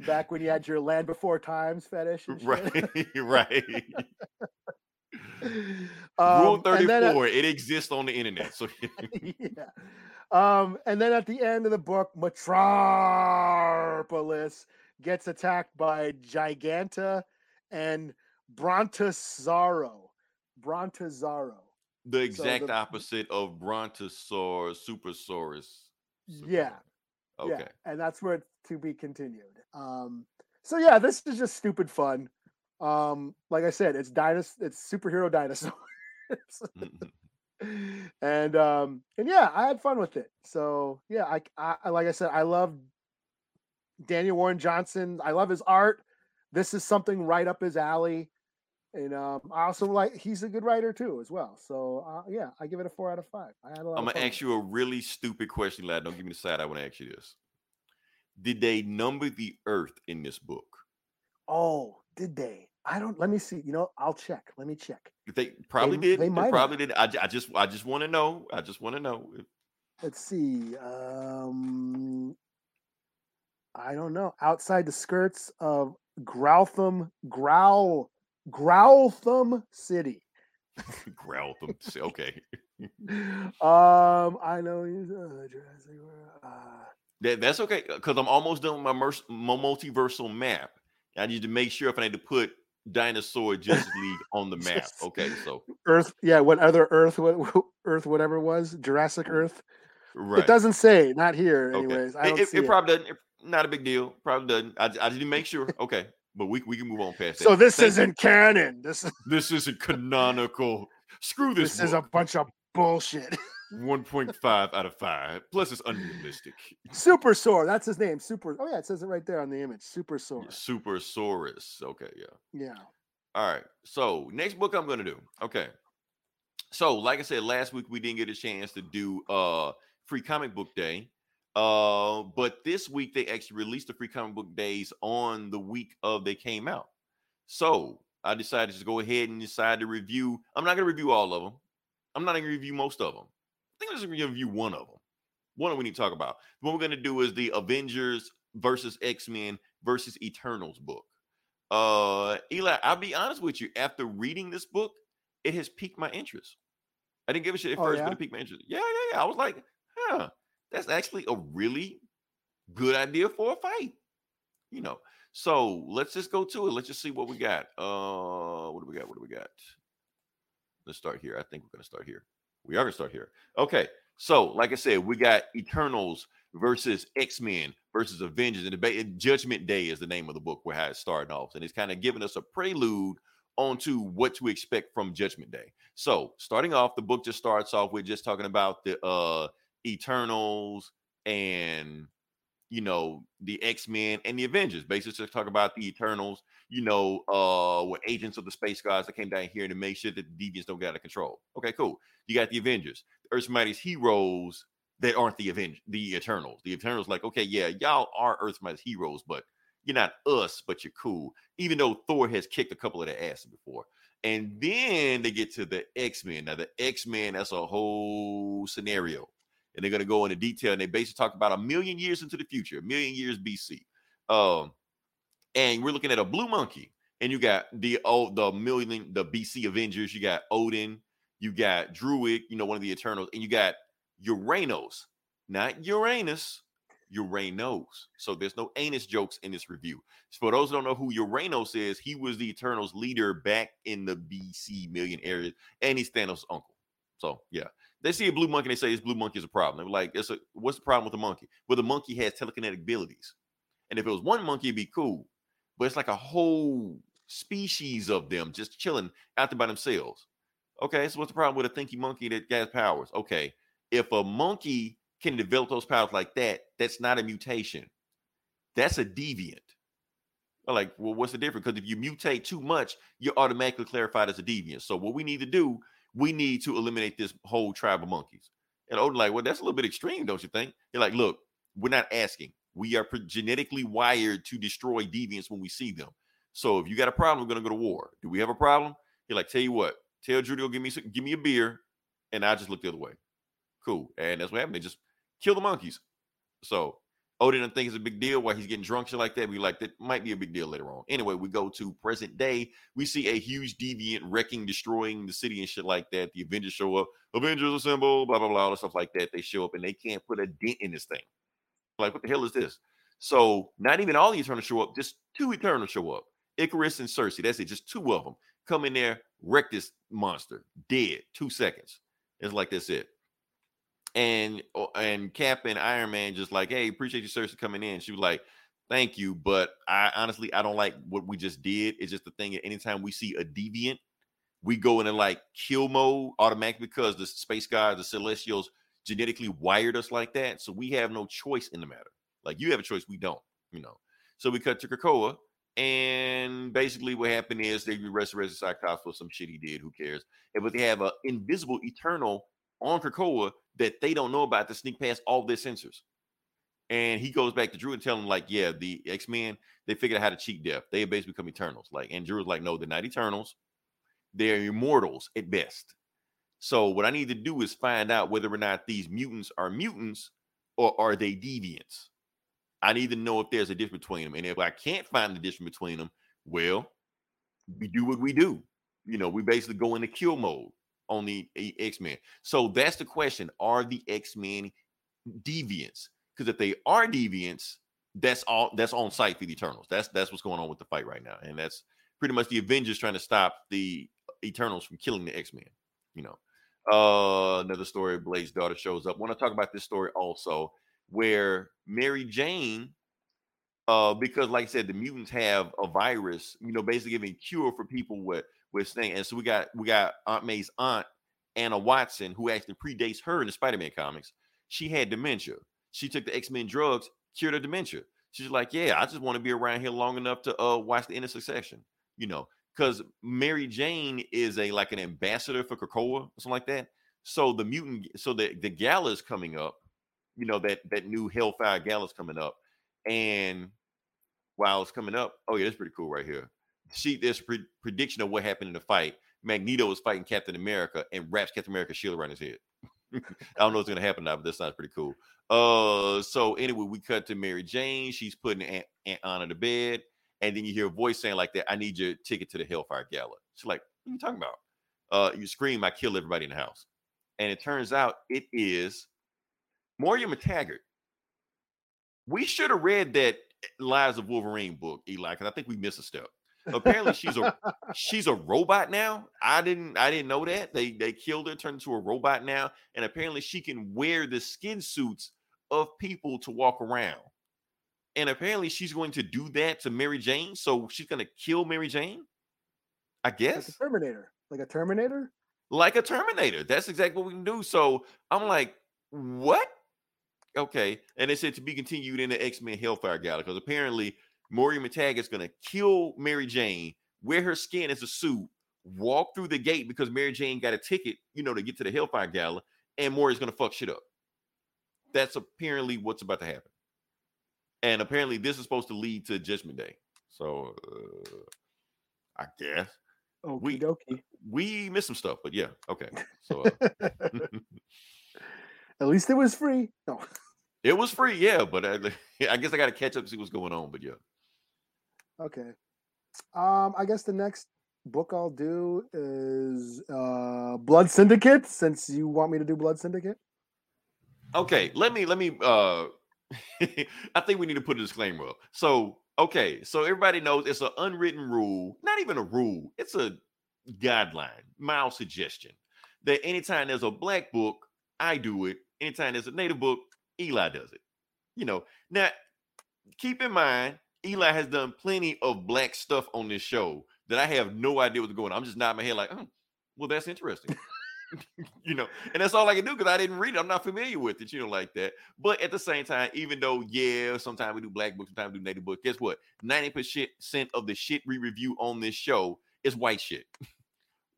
back when you had your Land Before Times fetish, right, right. Um, Rule and then at- 34, it exists on the internet. So yeah. Um, and then at the end of the book, Metropolis gets attacked by Giganta and Brontosaurus. Brontosaurus. The exact the- opposite of Brontosaurus, Supersaurus. Yeah. Okay. Yeah, and that's where it's to be continued. Um, so yeah, this is just stupid fun. Um, like I said, it's dinos- it's superhero dinosaurs. (laughs) and um, and yeah, I had fun with it. So yeah, I, I like I said, I love Daniel Warren Johnson. I love his art. This is something right up his alley. And um, I also like he's a good writer too, as well. So uh, yeah, I give it a four out of five. I had a lot. I'm of gonna ask you a really stupid question, lad. Don't give me the side. I want to ask you this: Did they number the Earth in this book? Oh, did they? I don't. Let me see. You know, I'll check. Let me check. They probably m- did. they They, might have. probably did. I, I just, I just want to know. I just want to know. Let's see. Um, I don't know. Outside the skirts of Groutham, Growl, Growltham City. (laughs) Growl them. Okay, (laughs) Um, I know uh, Uh, that, that's okay because I'm almost done with my, my multiversal map. I need to make sure if I need to put Dinosaur Justice League on the map. Okay, so Earth, yeah. What other Earth? What Earth? Whatever it was, Jurassic Earth. right. It doesn't say. Not here, Okay. anyways. I It, don't it, see it probably doesn't. it- not a big deal. Probably doesn't. I, I didn't make sure. Okay, but we, we can move on past that. So this Thank- isn't canon. This is This isn't canonical. Screw this. this is a bunch of bullshit. (laughs) 1.5 out of 5. Plus, it's unrealistic. Super Sore. That's his name. Super. Oh yeah, it says it right there on the image. Super Sore. Super Supersaurus. Okay, yeah. Yeah. All right. So, next book I'm going to do. Okay. So, like I said, last week we didn't get a chance to do uh free comic book day. Uh, but this week they actually released the free comic book days on the week of they came out. So I decided to go ahead and decide to review. I'm not gonna review all of them. I'm not gonna review most of them. I think I'm just gonna review one of them. One we need to talk about. What we're gonna do is the Avengers versus X-Men versus Eternals book. Uh Eli, I'll be honest with you. After reading this book, it has piqued my interest. I didn't give a shit at Oh, first, yeah? but it piqued my interest. Yeah, yeah, yeah. I was like, huh, that's actually a really good idea for a fight. You know. So let's just go to it. Let's just see what we got. Uh what do we got? What do we got? Let's start here. I think we're gonna start here. We are gonna start here. Okay. So, like I said, we got Eternals versus X-Men versus Avengers. And the Judgment Day is the name of the book where how it's starting off. And it's kind of giving us a prelude onto what to expect from Judgment Day. So, starting off, the book just starts off with just talking about the uh Eternals and you know the X-Men and the Avengers. Basically, just talk about the Eternals, you know, uh were agents of the space gods that came down here to make sure that the deviants don't get out of control. Okay, cool. You got the Avengers, Earth's mightiest heroes that aren't the Avengers, the Eternals. The Eternals, like, okay, yeah, y'all are Earth's mightiest heroes, but you're not us, but you're cool. Even though Thor has kicked a couple of their asses before. And then they get to the X-Men. Now, the X-Men, that's a whole scenario. And they're gonna go into detail, and they basically talk about a million years into the future, a million years BC. Um, and we're looking at a blue monkey, and you got the oh the million the BC Avengers, you got Odin, you got Druig, you know, one of the Eternals, and you got Uranos, not Uranus, Uranos. So there's no anus jokes in this review. So for those who don't know who Uranos is, he was the Eternals leader back in the BC million area, and he's Thanos' uncle. So yeah, they see a blue monkey, they say this blue monkey is a problem. They're like, it's a what's the problem with the monkey? Well, the monkey has telekinetic abilities, and if it was one monkey, it'd be cool. But it's like a whole species of them just chilling out there by themselves. Okay, so what's the problem with a thinky monkey that has powers? Okay, if a monkey can develop those powers like that, that's not a mutation. That's a deviant. Like, well, what's the difference? Because if you mutate too much, you're automatically clarified as a deviant. So what we need to do, we need to eliminate this whole tribe of monkeys. And Odin, like, well, that's a little bit extreme, don't you think? You're like, look, we're not asking. We are genetically wired to destroy deviants when we see them. So if you got a problem, we're gonna go to war. Do we have a problem? You're like, tell you what, tell Judy, give me give me a beer, and I just look the other way. Cool. And that's what happened. They just kill the monkeys. So Odin didn't think it's a big deal why he's getting drunk, shit like that. We like that might be a big deal later on. Anyway, we go to present day. We see a huge deviant wrecking, destroying the city and shit like that. The Avengers show up. Avengers assemble, blah blah blah, all the stuff like that. They show up and they can't put a dent in this thing. Like, what the hell is this? So not even all the Eternals show up, just two Eternals show up. Ikaris and Sersi. That's it, just two of them. come in there, wreck this monster, dead, two seconds. It's like that's it. And uh, and Cap and Iron Man just like, hey, appreciate you, Sersi, coming in. She was like, thank you, but I honestly I don't like what we just did. It's just the thing. that Anytime we see a deviant, we go into like kill mode automatically because the space gods, the Celestials, genetically wired us like that. So we have no choice in the matter. Like you have a choice, we don't. You know. So we cut to Krakoa, and basically what happened is they resurrected Cyclops for some shit he did. Who cares? And but they have an invisible Eternal on Krakoa that they don't know about to sneak past all their sensors. And he goes back to Drew and tell him, like, yeah, the X-Men, they figured out how to cheat death. They basically become Eternals. Like, and Drew's like, no, they're not Eternals. They're immortals at best. So what I need to do is find out whether or not these mutants are mutants or are they deviants. I need to know if there's a difference between them. And if I can't find the difference between them, well, we do what we do. You know, we basically go into kill mode on the eh, X-Men. So that's the question. Are the X-Men deviants? Because if they are deviants, that's all that's on site for the Eternals. That's that's what's going on with the fight right now. And that's pretty much the Avengers trying to stop the Eternals from killing the X-Men. You know. Uh another story, Blade's daughter shows up. Want to talk about this story also, where Mary Jane uh, because like I said, the mutants have a virus, you know, basically giving cure for people with with thing. And so we got we got Aunt May's aunt, Anna Watson, who actually predates her in the Spider-Man comics. She had dementia. She took the X-Men drugs, cured her dementia. She's like, Yeah, I just want to be around here long enough to uh watch the end of succession, you know, because Mary Jane is a like an ambassador for Krakoa or something like that. So the mutant, so the the gala is coming up, you know, that that new Hellfire gala is coming up. And while it's coming up, oh yeah, that's pretty cool right here. See, this pre- prediction of what happened in the fight. Magneto was fighting Captain America and wraps Captain America's shield around his head. (laughs) I don't know what's gonna happen now, but that sounds pretty cool. Uh, so anyway, we cut to Mary Jane. She's putting Aunt, Aunt Anna to bed, and then you hear a voice saying like that, "I need your ticket to the Hellfire Gala." She's like, "What are you talking about?" Uh, you scream, "I kill everybody in the house," and it turns out it is Moira MacTaggert. We should have read that Lives of Wolverine book, Eli, because I think we missed a step. Apparently, she's a (laughs) she's a robot now. I didn't I didn't know that. They they killed her, turned into a robot now, and apparently she can wear the skin suits of people to walk around. And apparently she's going to do that to Mary Jane. So she's gonna kill Mary Jane. I Like guess Terminator. Like a Terminator? like a Terminator. That's exactly what we can do. So I'm like, what? Okay. And they said to be continued in the X Men Hellfire Gala because apparently Moira Matag is going to kill Mary Jane, wear her skin as a suit, walk through the gate because Mary Jane got a ticket, you know, to get to the Hellfire Gala, and Moira's going to fuck shit up. That's apparently what's about to happen. And apparently this is supposed to lead to Judgment Day. So uh, I guess We- we missed some stuff, but yeah, okay. So uh, (laughs) (laughs) At least it was free. No. it was free, yeah, but I, (laughs) I guess I got to catch up to see what's going on. But yeah, Okay. Um, I guess the next book I'll do is uh Blood Syndicate, since you want me to do Blood Syndicate. okay. Let me let me. uh (laughs) I think we need to put a disclaimer up. So okay, so everybody knows it's an unwritten rule, not even a rule. It's a guideline, mild suggestion that anytime there's a black book, I do it. Anytime there's a native book, Eli does it. You know, now keep in mind, Eli has done plenty of black stuff on this show that I have no idea what's going on. I'm just nodding my head like, oh, well, that's interesting. (laughs) (laughs) you know, and that's all I can do because I didn't read it. I'm not familiar with it, you know, like that. But at the same time, even though, yeah, sometimes we do black books, sometimes we do native books, guess what? 90% of the shit we review on this show is white shit.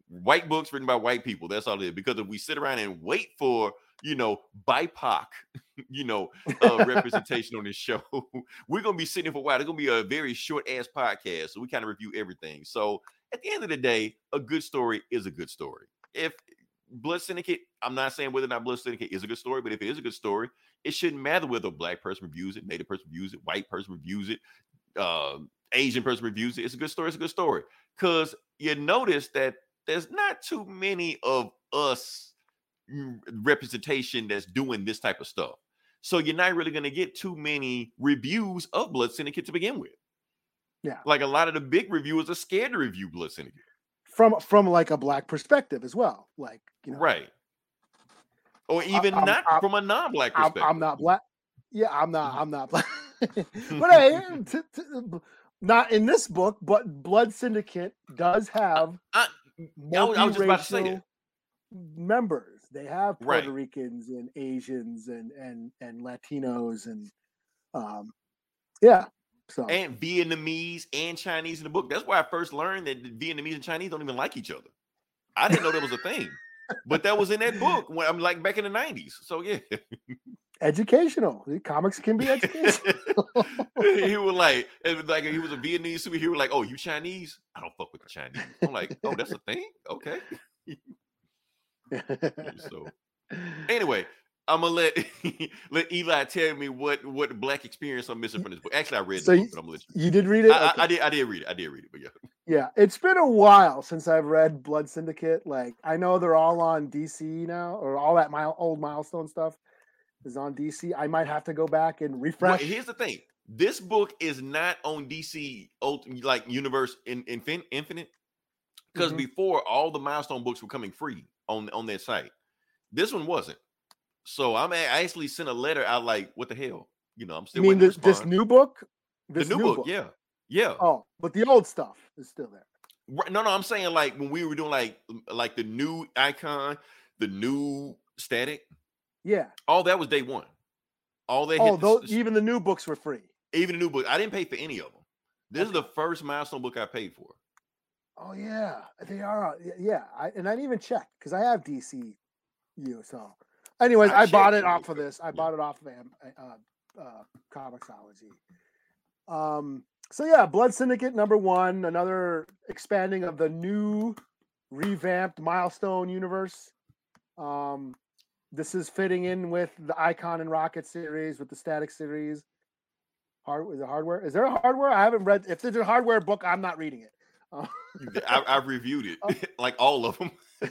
white books written by white people. That's all it is. Because if we sit around and wait for, you know, BIPOC, (laughs) you know, uh, representation on this show, (laughs) we're gonna be sitting for a while. It's gonna be a very short ass podcast. So we kind of review everything. So at the end of the day, a good story is a good story. If Blood Syndicate, I'm not saying whether or not Blood Syndicate is a good story, but if it is a good story, it shouldn't matter whether a black person reviews it, native person reviews it, white person reviews it, uh, Asian person reviews it. It's a good story. It's a good story. Because you notice that there's not too many of us Mm, representation that's doing this type of stuff. So you're not really going to get too many reviews of Blood Syndicate to begin with. Yeah. Like a lot of the big reviewers are scared to review Blood Syndicate. from from like a black perspective as well. Like you know, Right. Or even I'm- not I'm- from a non-black I'm, perspective. I'm not black. Yeah, I'm not. Mm-hmm. I'm not black. (laughs) but hey, (laughs) t- t- not in this book. But Blood Syndicate does have I- I I was just about to say that. members. They have Puerto Right. Ricans and Asians and and and Latinos and um, yeah. So and Vietnamese and Chinese in the book. That's why I first learned that the Vietnamese and Chinese don't even like each other. I didn't know that was a thing, but that was in that book when I'm like back in the '90s. So yeah, educational. Comics can be educational. (laughs) he was like, like he was a Vietnamese superhero. Like, oh, you Chinese? I don't fuck with the Chinese. I'm like, oh, that's a thing. Okay. (laughs) So anyway, I'm gonna let (laughs) let Eli tell me what what black experience I'm missing from this book. Actually, I read So you- book, but I'm gonna let you. you did read it. I, I, Okay. I did. I did read it. I did read it. But yeah, Yeah, it's been a while since I've read Blood Syndicate. Like I know they're all on DC now, or all that mile old milestone stuff is on DC. I might have to go back and Well, refresh. here's the thing. This book is not on DC like universe in, infin- infinite because Mhm. before all the milestone books were coming free on on their site. This one wasn't. So I'm I actually sent a letter out like, what the hell? You know, I'm you still mean this, this new book? the This new, book, yeah, yeah. Oh, but the old stuff is still there. Right, No, no, I'm saying like when we were doing like like the new icon, the new static, Yeah. all that was day one. All they Oh, those, even the new books were free. even the new book. I didn't pay for any of them. This is the first milestone book I paid for. Oh yeah, they are. Yeah, I, and I didn't even check because I have DCU. So, anyways, I I, bought it off of this. I bought it off of uh, uh, Comixology. Um. So yeah, Blood Syndicate number one, another expanding of the new, revamped Milestone universe. Um, this is fitting in with the Icon and Rocket series, with the Static series. Hard is it hardware? Is there a hardware? I haven't read. If there's a hardware book, I'm not reading it. Uh, I, I've reviewed it, Oh. (laughs) like all of them. (laughs)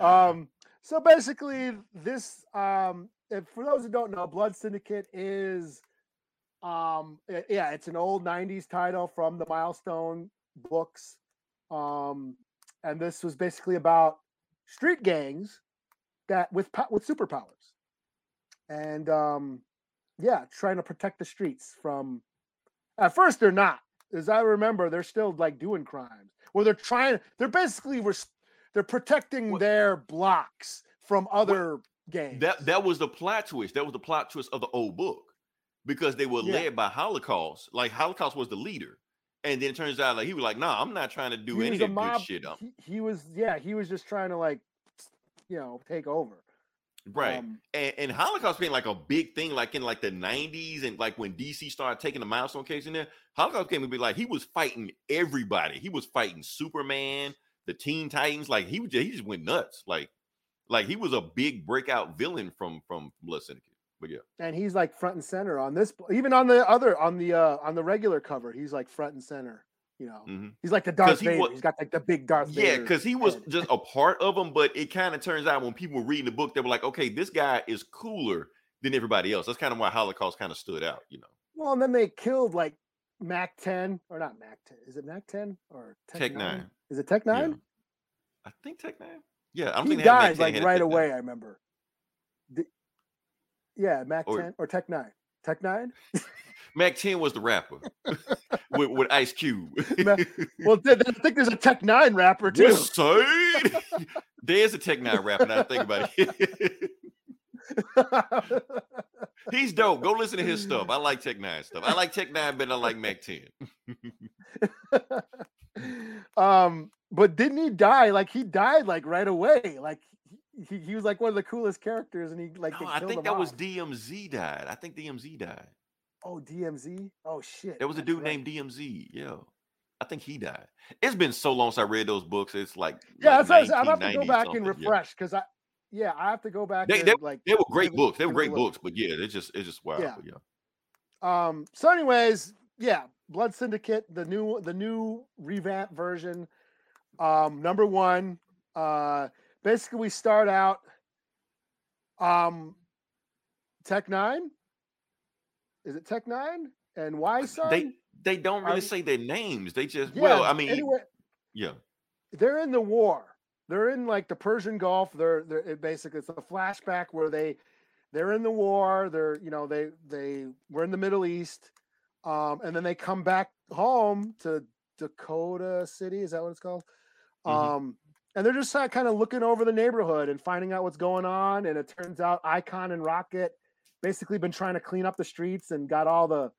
um, so basically, this um, if, for those who don't know, Blood Syndicate is um, i- yeah, it's an old '90s title from the Milestone books, um, and this was basically about street gangs that with with superpowers, and um, yeah, trying to protect the streets from. At first, they're not, as I remember, they're still like doing crimes. Well, they're trying. They're basically res- they're protecting Well- their blocks from other gangs. that that was the plot twist. That was the plot twist of the old book because they were Yeah. led by Holocaust. Like Holocaust was the leader, and then it turns out like he was like, "Nah, I'm not trying to do He any of that good shit." He, he was, yeah, he was just trying to like, you know, take over. Right. Um, and, and Holocaust being like a big thing, like in like the '90s, and like when DC started taking the milestone case in there, Holocaust came to be like he was fighting everybody. He was fighting Superman, the Teen Titans. Like he was, just, he just went nuts. Like, like he was a big breakout villain from from Blood Syndicate. But yeah, and he's like front and center on this, even on the other, on the uh on the regular cover, he's like front and center. You know, Mhm. he's like the Darth he Vader. wa- he's got like the big Darth yeah, Vader. because he was head. just a part of them. But it kind of turns out when people were reading the book, they were like, okay, this guy is cooler than everybody else. That's kind of why Holocaust kind of stood out. You know, Well, and then they killed like Mac 10 or not Mac 10. Is it Mac 10 or Tech, Tech 9? Nine. Is it Tech 9? Yeah. I think Tech Nine. Yeah, I don't he think they had Mac died 10, like right away, I remember. The- yeah, Mac Or- 10 or Tech 9. Tech 9? (laughs) Mac 10 was the rapper (laughs) with, with Ice Cube. Well, th- I think there's a Tech 9 rapper too. Side. (laughs) There's a Tech Nine rapper. Now I think about it. (laughs) He's dope. Go listen to his stuff. I like Tech Nine stuff. I like Tech Nine better than I like Mac 10. um, but didn't he die? Like he died like right away. Like he, he was like one of the coolest characters, and he like No, I think that was. DMZ died. I think DMZ died. Oh DMZ. Oh shit, There was a dude right. named DMZ. Yeah. I think he died. It's been so long since I read those books. It's like Yeah, like that's. I'm have to go back and refresh because I, yeah, I have to go back. They- and, like They were great books. They were give it a great books, but yeah, it's just it's just wild. Yeah. yeah. Um. So, anyways, yeah, Blood Syndicate, the new the new revamp version. Um. Number one. Uh. Basically, we start out. Um. Tech Nine. Is it Tech Nine? and Wise Son? They they don't really you- say their names. They just yeah, well, I mean, anyway, yeah. they're in the war. They're in like the Persian Gulf. They're they're it basically it's a flashback where they they're in the war. They're you know they they were in the Middle East, um, and then they come back home to Dakota City. Is that what it's called? Mhm. Um, and they're just kind of looking over the neighborhood and finding out what's going on. And it turns out Icon and Rocket basically been trying to clean up the streets and got all the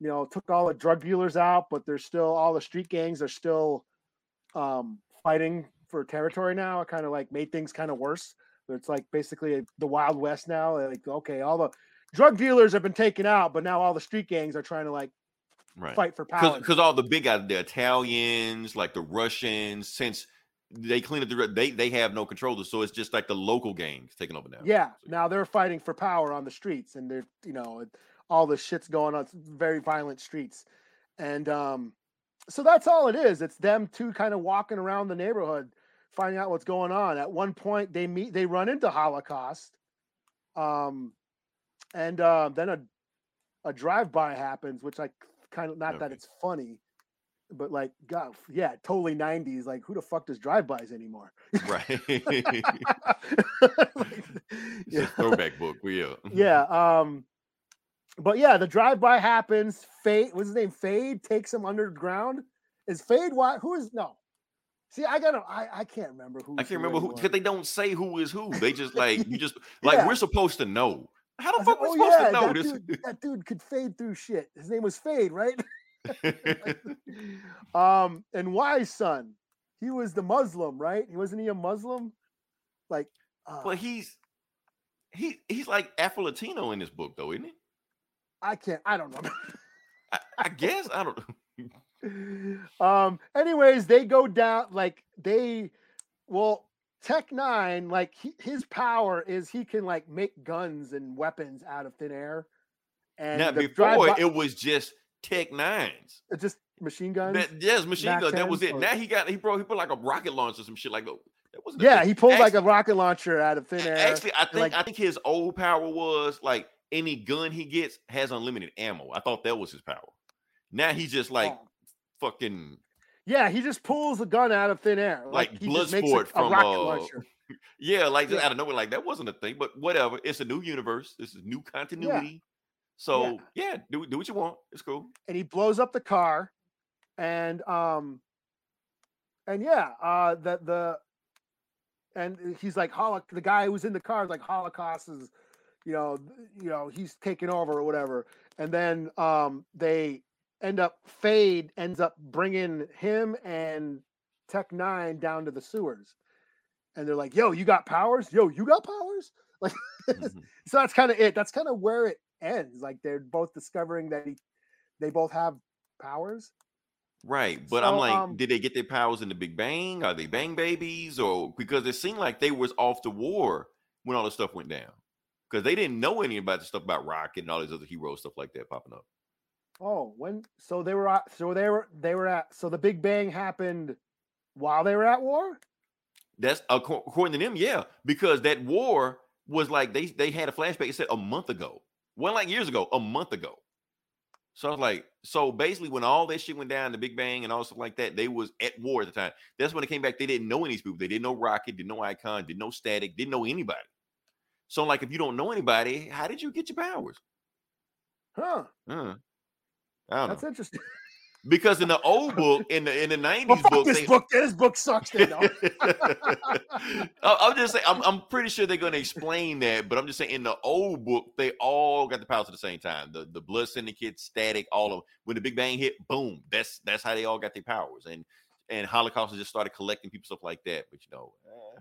you know took all the drug dealers out, but there's still all the street gangs are still um, fighting for territory now. It kind of like made things kind of worse. It's like basically the Wild West now. Like, okay, all the drug dealers have been taken out, but now all the street gangs are trying to like Right. fight for power. Because all the big guys, the Italians, like the Russians, since they clean up the they they have no control. So it's just like the local gangs taking over now. Yeah, So- now they're fighting for power on the streets, and they're you know all the shit's going on. Very violent streets, and um, so that's all it is. It's them two kind of walking around the neighborhood, finding out what's going on. At one point, they meet, they run into Holocaust, um, and uh, then a a drive by happens, which I kind of not that it's funny. But like, God, yeah, totally '90s. Like, who the fuck does drive-bys anymore? Right. (laughs) Like, (laughs) a throwback book. Well, yeah. yeah um but yeah the drive-by happens fade what's his name fade takes him underground is fade what who is no see i gotta i, I can't remember who I can't remember who because they don't say who is who. They just (laughs) like you just like Yeah. we're supposed to know. How the I said, fuck we oh supposed yeah to know that this? dude, that dude could fade through shit his name was fade right (laughs) um and Wise Son he was the muslim right he wasn't he a muslim like uh, but he's he he's like Afro Latino in this book though, isn't he? i can't i don't know (laughs) I, I guess I don't. (laughs) um anyways they go down like they well tech 9 like he, his power is he can like make guns and weapons out of thin air and now before drive-by- it was just Tech Nines. it's just machine guns That, yes, machine Mac gun. That was it. or- Now he got he brought he put like a rocket launcher or some shit like that. Yeah he pulled like a rocket launcher out of thin air Actually, I think like- I think his old power was like any gun he gets has unlimited ammo. I thought that was his power. Now he's just like Oh. fucking yeah he just pulls a gun out of thin air Like he just makes Bloodsport a, a rocket uh, launcher (laughs) yeah, like just Yeah. out of nowhere. Like that wasn't a thing, but whatever. It's a new universe. This is new continuity. So yeah, do do what you want. It's cool. and he blows up the car and um and yeah uh the the and he's like holoc the guy who's in the car is like holocaust is you know you know he's taking over or whatever and then um they end up fade ends up bringing him and tech 9 down to the sewers and they're like yo you got powers yo you got powers (laughs) like Mhm. so that's kind of it that's kind of where it ends like they're both discovering that he, they both have powers Right, but I'm like, um, did they get their powers in the Big Bang? Are they Bang babies, or because it seemed like they was off the war when all this stuff went down? Because they didn't know any about the stuff about Rocket and all these other heroes stuff like that popping up. oh when so they were so they were they were at so the big bang happened while they were at war That's according to them, yeah, because that war was like they they had a flashback. It said a month ago, well, like years ago, a month ago. So I was like, so basically, when all that shit went down, the Big Bang and all stuff like that, they was at war at the time. That's when it came back. They didn't know any people. They didn't know Rocket, didn't know Icon, didn't know Static, didn't know anybody. So like, if you don't know anybody, how did you get your powers? huh Uh, I don't that's know. interesting (laughs) Because in the old book, in the in the (laughs) nineties fuck book, this they, book this book sucks then, though. (laughs) I- I'm just saying, I'm, I'm pretty sure they're going to explain that, but I'm just saying, in the old book, they all got the powers at the same time. The the Blood Syndicate, Static, all of them. When the Big Bang hit, boom, that's that's how they all got their powers. And and Holocaust just started collecting people, stuff like that. But you know, eh,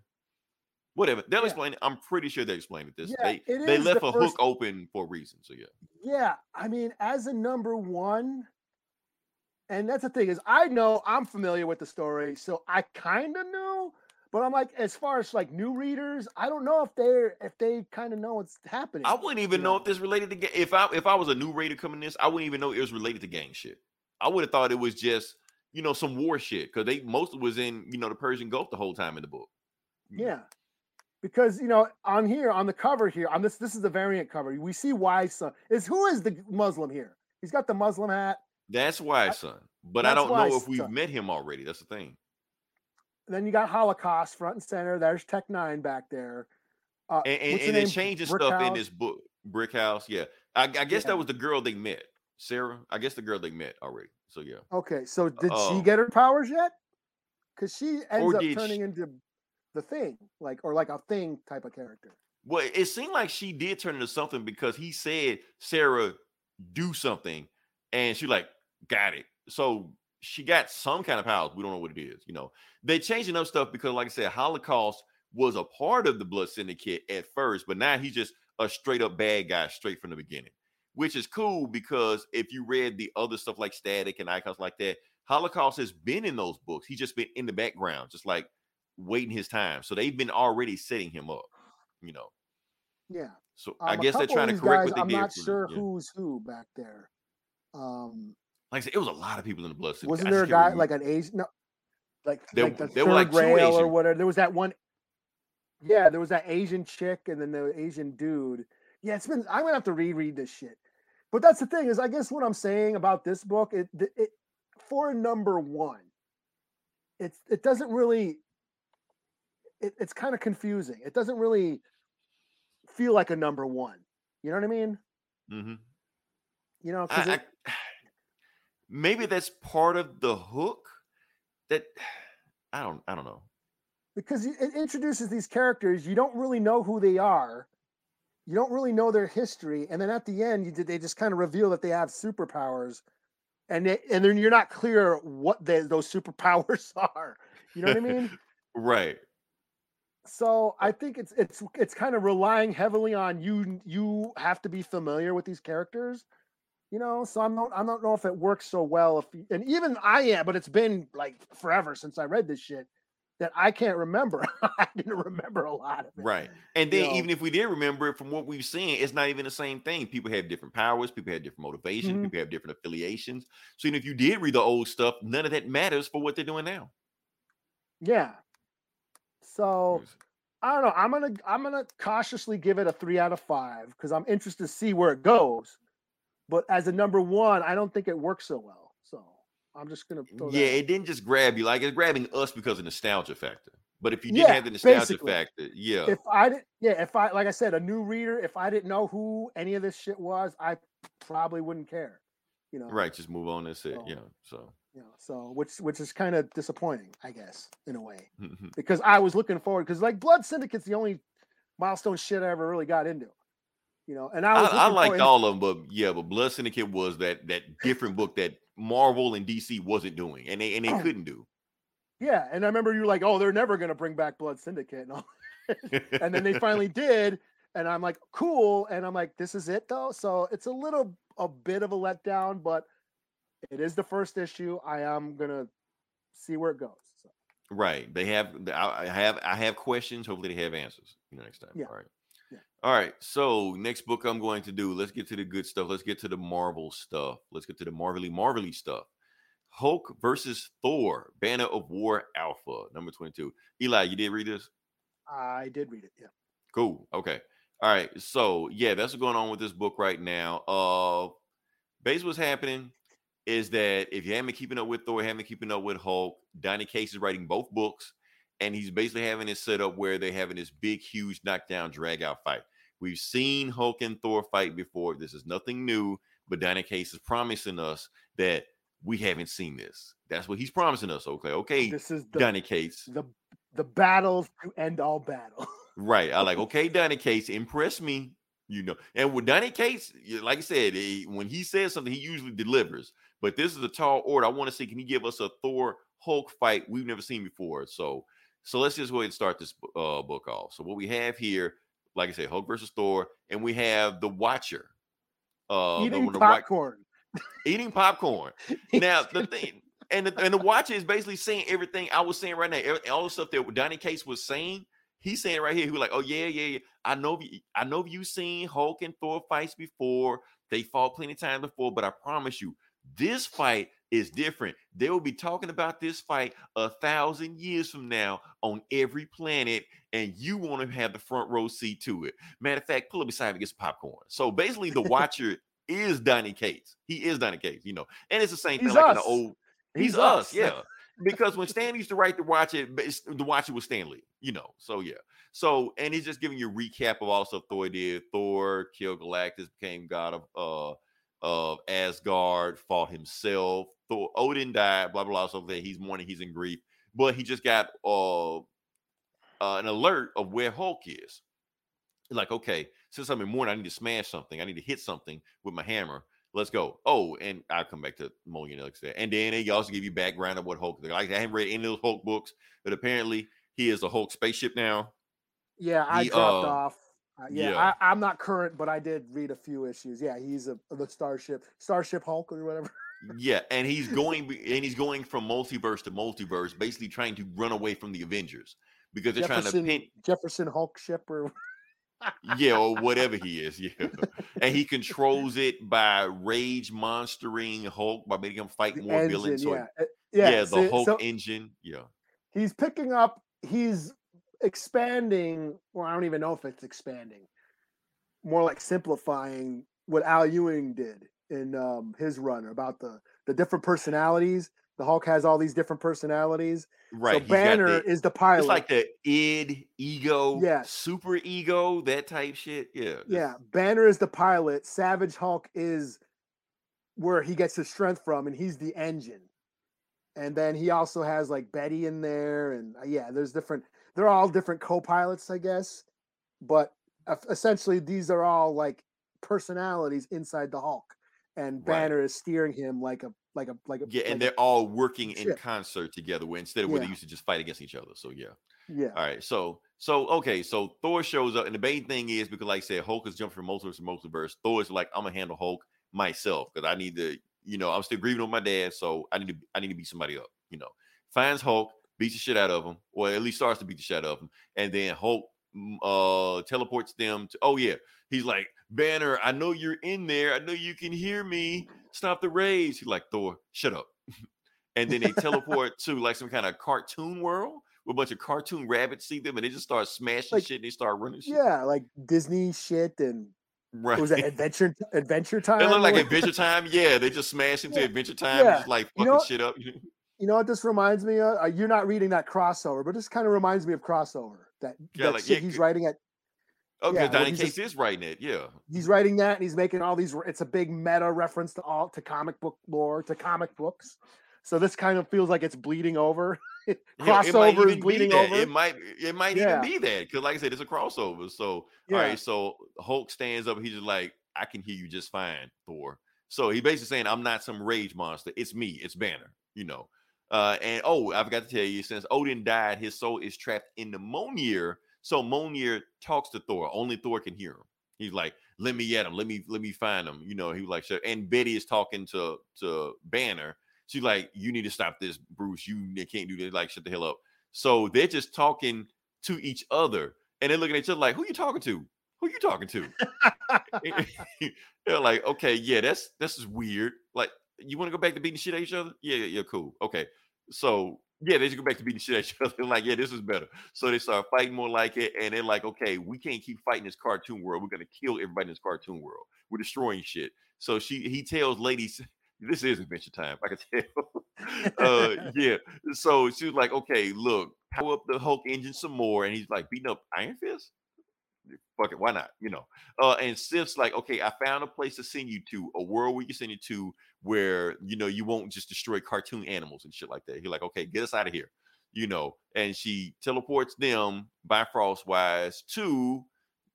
whatever. They'll Yeah. explain it. I'm pretty sure they explained it. This Yeah, they it they left the a first- hook open for a reason. So yeah, yeah i mean as a number one and that's the thing is i know i'm familiar with the story so i kind of know but i'm like as far as like new readers i don't know if they're if they kind of know what's happening I wouldn't even you know know. if this related to ga- if I if I was a new reader coming this, I wouldn't even know it was related to gang shit. I would have thought it was just you know some war shit because they mostly was in you know the Persian Gulf the whole time in the book. Yeah. Because you know, on here, on the cover here, on this, this is the variant cover. We see Wise Son is who is the Muslim here? He's got the Muslim hat. That's why, son. But I don't know if we've met him already. That's the thing. Then you got Holocaust front and center. There's Tech Nine back there. Uh, And, and, and it changes Brick stuff in this book, Brick House. Yeah, I, I guess Yeah. that was the girl they met, Sarah. I guess the girl they met already. So yeah. Okay, so did Oh. she get her powers yet? Because she ends up turning she- into the thing, like or like a thing type of character. Well, it seemed like she did turn into something because he said Sarah do something, and she like got it. So she got some kind of powers. We don't know what it is. You know, they changing up stuff because, like I said, Holocaust was a part of the Blood Syndicate at first, but now he's just a straight up bad guy straight from the beginning, which is cool because if you read the other stuff like Static and icons like that, Holocaust has been in those books. He's just been in the background, just like waiting his time. So they've been already setting him up. You know. Yeah. So Um, I guess they're trying to correct guys, what they I'm did. not for the- sure yeah. who's who back there. Um, Like I said, it was a lot of people in the blood. Wasn't I there a guy remember. like an Asian? No, like There- like the there were, third like, rail or whatever. There was that one. Yeah, there was that Asian chick and then the Asian dude. Yeah, it's been. I'm gonna have to reread this shit. But that's the thing is, I guess what I'm saying about this book, it it, for number one, it's it doesn't really. It, it's kind of confusing. It doesn't really feel like a number one. You know what I mean? Mhm. You know, I, it- I- (sighs) maybe that's part of the hook. That (sighs) I don't. I don't know. because it it introduces these characters you don't really know who they are you don't really know their history and then at the end you did they just kind of reveal that they have superpowers and they, and then you're not clear what they, those superpowers (laughs) are you know what i mean (laughs) Right. so uh i think it's it's it's kind of relying heavily on you you have to be familiar with these characters you know so i'm not i don't know if it works so well if you- and even i am but it's been like forever since i read this shit that i can't remember (laughs) i didn't remember a lot of it Right. And You then know. even if we did remember it from what we've seen, it's not even the same thing. People have different powers. People have different motivations. Mhm. People have different affiliations. So even if you did read the old stuff, none of that matters for what they're doing now. yeah so i don't know i'm gonna i'm gonna cautiously give it a three out of five because i'm interested to see where it goes but as a number one i don't think it works so well so i'm just gonna throw Yeah, it didn't just grab you like it's grabbing us because of nostalgia factor. But if you didn't Yeah, have the nostalgia basically. factor, yeah, if I didn't, yeah, if I, like I said, a new reader, if I didn't know who any of this shit was, I probably wouldn't care, you know. right, just move on. That's it. So- Yeah. So Yeah. so which which is kind of disappointing, I guess, in a way, (laughs) because I was looking forward because like Blood Syndicate's the only milestone shit I ever really got into, you know. And I I, was I liked forward- all of them, but yeah, but Blood Syndicate was that that different book that Marvel and DC wasn't doing, and they and they oh. couldn't do. Yeah, and I remember you like, "Oh, they're never gonna bring back Blood Syndicate," and all. (laughs) and then they finally (laughs) did, and I'm like, "Cool," and I'm like, "This is it though." So it's a little, a bit of a letdown, but it is the first issue. I am gonna see where it goes. So, Right. They have I I have I have questions. Hopefully they have answers, you know, next time. Yeah. All right. All right. So next book I'm going to do, let's get to the good stuff. Let's get to the Marvel stuff. Let's get to the Marvelly Marvelly stuff. Hulk versus Thor, Banner of War Alpha, number 22. Eli, you did read this? I did read it. Yeah. Cool. Okay. All right. So yeah, that's what's going on with this book right now. Uh basically what's happening is that if you haven't been keeping up with Thor, haven't been keeping up with Hulk, Donny Cates is writing both books, and he's basically having it set up where they're having this big, huge knockdown, drag out fight. We've seen Hulk and Thor fight before. This is nothing new, but Donny Cates is promising us that we haven't seen this. That's what he's promising us. Okay, okay, This is the Donny Cates. the the battles to end all battle. (laughs) Right. I like, okay, Donny Cates, impress me. You know, and with Donny Cates, like I said, eh, when he says something, he usually delivers. But this is a tall order. I want to see, can he give us a Thor Hulk fight we've never seen before? So, so let's just go ahead and start this uh, book off. So what we have here, like I said, Hulk versus Thor, and we have the Watcher. Uh, Eating the Wa- popcorn. eating popcorn. (laughs) Now the thing, and the, and the watcher is basically saying everything I was saying right now. All the stuff that Donny Cates was saying, he's saying right here. He was like, "Oh yeah, yeah, yeah. I know, I know you've seen Hulk and Thor fights before. They fought plenty of times before, but I promise you, this fight is different. They will be talking about this fight a thousand years from now on every planet, and you want to have the front row seat to it. Matter of fact, pull up beside me, get some popcorn. So basically, the (laughs) watcher is Donny Cates. He is Donny Cates, you know. And it's the same thing He's like in the us. old He's, He's us, us. yeah. because when Stan used to write the watch it, the watch it was Stan Lee, you know. So yeah. So and he's just giving you a recap of all the stuff Thor did. Thor killed Galactus, became god of uh of Asgard, fought himself. Thor Odin died, blah blah blah. So that he's mourning, he's in grief. But he just got uh, uh an alert of where Hulk is. Like, okay, since I'm in mourning, I need to smash something. I need to hit something with my hammer. Let's go. Oh, and I'll come back to Mulligan next day. And then they also give you background of what Hulk. is Like I haven't read any of those Hulk books, but apparently he is a Hulk spaceship now. Yeah, I He, dropped uh, off. Uh, yeah, yeah. I, I'm not current, but I did read a few issues. Yeah, he's a the Starship Starship Hulk or whatever. (laughs) Yeah, and he's going and he's going from multiverse to multiverse, basically trying to run away from the Avengers because they're trying to Jefferson pin Jefferson Hulk ship or yeah, (laughs) or whatever he is. Yeah. and he controls it by rage monstering Hulk by making him fight the more engine. villains. So yeah, Uh, yeah, yeah. the so- Hulk so engine. Yeah. he's picking up. He's expanding. Well, I don't even know if it's expanding. More like simplifying what Al Ewing did in um, his run about the the different personalities. The Hulk has all these different personalities. Right. so Banner the- is the pilot. It's like the id, ego, Yes. super ego, that type shit. Yeah. Yeah, Banner is the pilot. Savage Hulk is where he gets his strength from, and he's the engine. And then he also has like Betty in there, and uh, yeah, there's different. They're all different co-pilots, I guess. But essentially, these are all like personalities inside the Hulk, and Right. Banner is steering him like a like a like a Yeah, and like a- they're all working in concert together where instead of where they used to just fight against each other. So yeah. yeah. All right. So so okay. So Thor shows up, and the main thing is because, like I said, Hulk is jumping from multiverse to multiverse. Thor is like, I'm gonna handle Hulk myself because I need to, you know, I'm still grieving with my dad, so I need to I need to beat somebody up. You know, finds Hulk, beats the shit out of them, or at least starts to beat the shit out of them, and then Hulk mm, uh teleports them to. Oh yeah, he's like Banner. I know you're in there. I know you can hear me. Stop the rage. He's like Thor. Shut up. (laughs) and then they teleport (laughs) to like some kind of cartoon world where a bunch of cartoon rabbits see them and they just start smashing Like- shit and they start running shit. Yeah, like Disney shit and right. what was that Adventure (laughs) Adventure Time? It or look like? Adventure Time. Yeah, they just smash into Yeah. Adventure Time and just like You fucking know- shit up. You know what this reminds me of? Uh, you're not reading that crossover, but this kind of reminds me of crossover. That, Yeah, that like, shit yeah, he's writing at Oh, Yeah, because well, Donny he's is writing it. Yeah. he's writing that and he's making all these it's a big meta reference to all to comic book lore to comic books so this kind of feels like it's bleeding over (laughs) Yeah, crossover be bleeding over It might it might Yeah. even be that. Because like I said, it's a crossover. So Yeah. all right, so Hulk stands up, he's just like, I can hear you just fine, Thor. So he basically saying, I'm not some rage monster. It's me, it's Banner, you know. Uh, and oh, I forgot to tell you, since Odin died, his soul is trapped in the Mjolnir. So Mjolnir talks to Thor. Only Thor can hear him. He's like, "Let me at him. Let me let me find him." You know, he was like, "Sure." And Betty is talking to to Banner. She's like, "You need to stop this, Bruce. You can't do this. Like, shut the hell up." So they're just talking to each other, and they're looking at each other like, "Who are you talking to? Who you talking to?" (laughs) (laughs) they're like, "Okay, yeah, that's this is weird. Like, you want to go back to beating shit at each other? Yeah, yeah, yeah, cool. Okay, so yeah, they just go back to beating shit at each (laughs) other. Like, yeah, this is better. So they start fighting more like it, and they're like, okay, we can't keep fighting this cartoon world. We're gonna kill everybody in this cartoon world. We're destroying shit. So she he tells ladies, (laughs) this is adventure time. I can tell. (laughs) uh, yeah. So she was like, okay, look, power up the Hulk engine some more, and he's like beating up Iron Fist. Fuck it, why not? You know. Uh, and Sif's like, okay, I found a place to send you to, a world we can send you to where you know you won't just destroy cartoon animals and shit like that. He's like, okay, get us out of here, you know. And she teleports them Bifrostwise to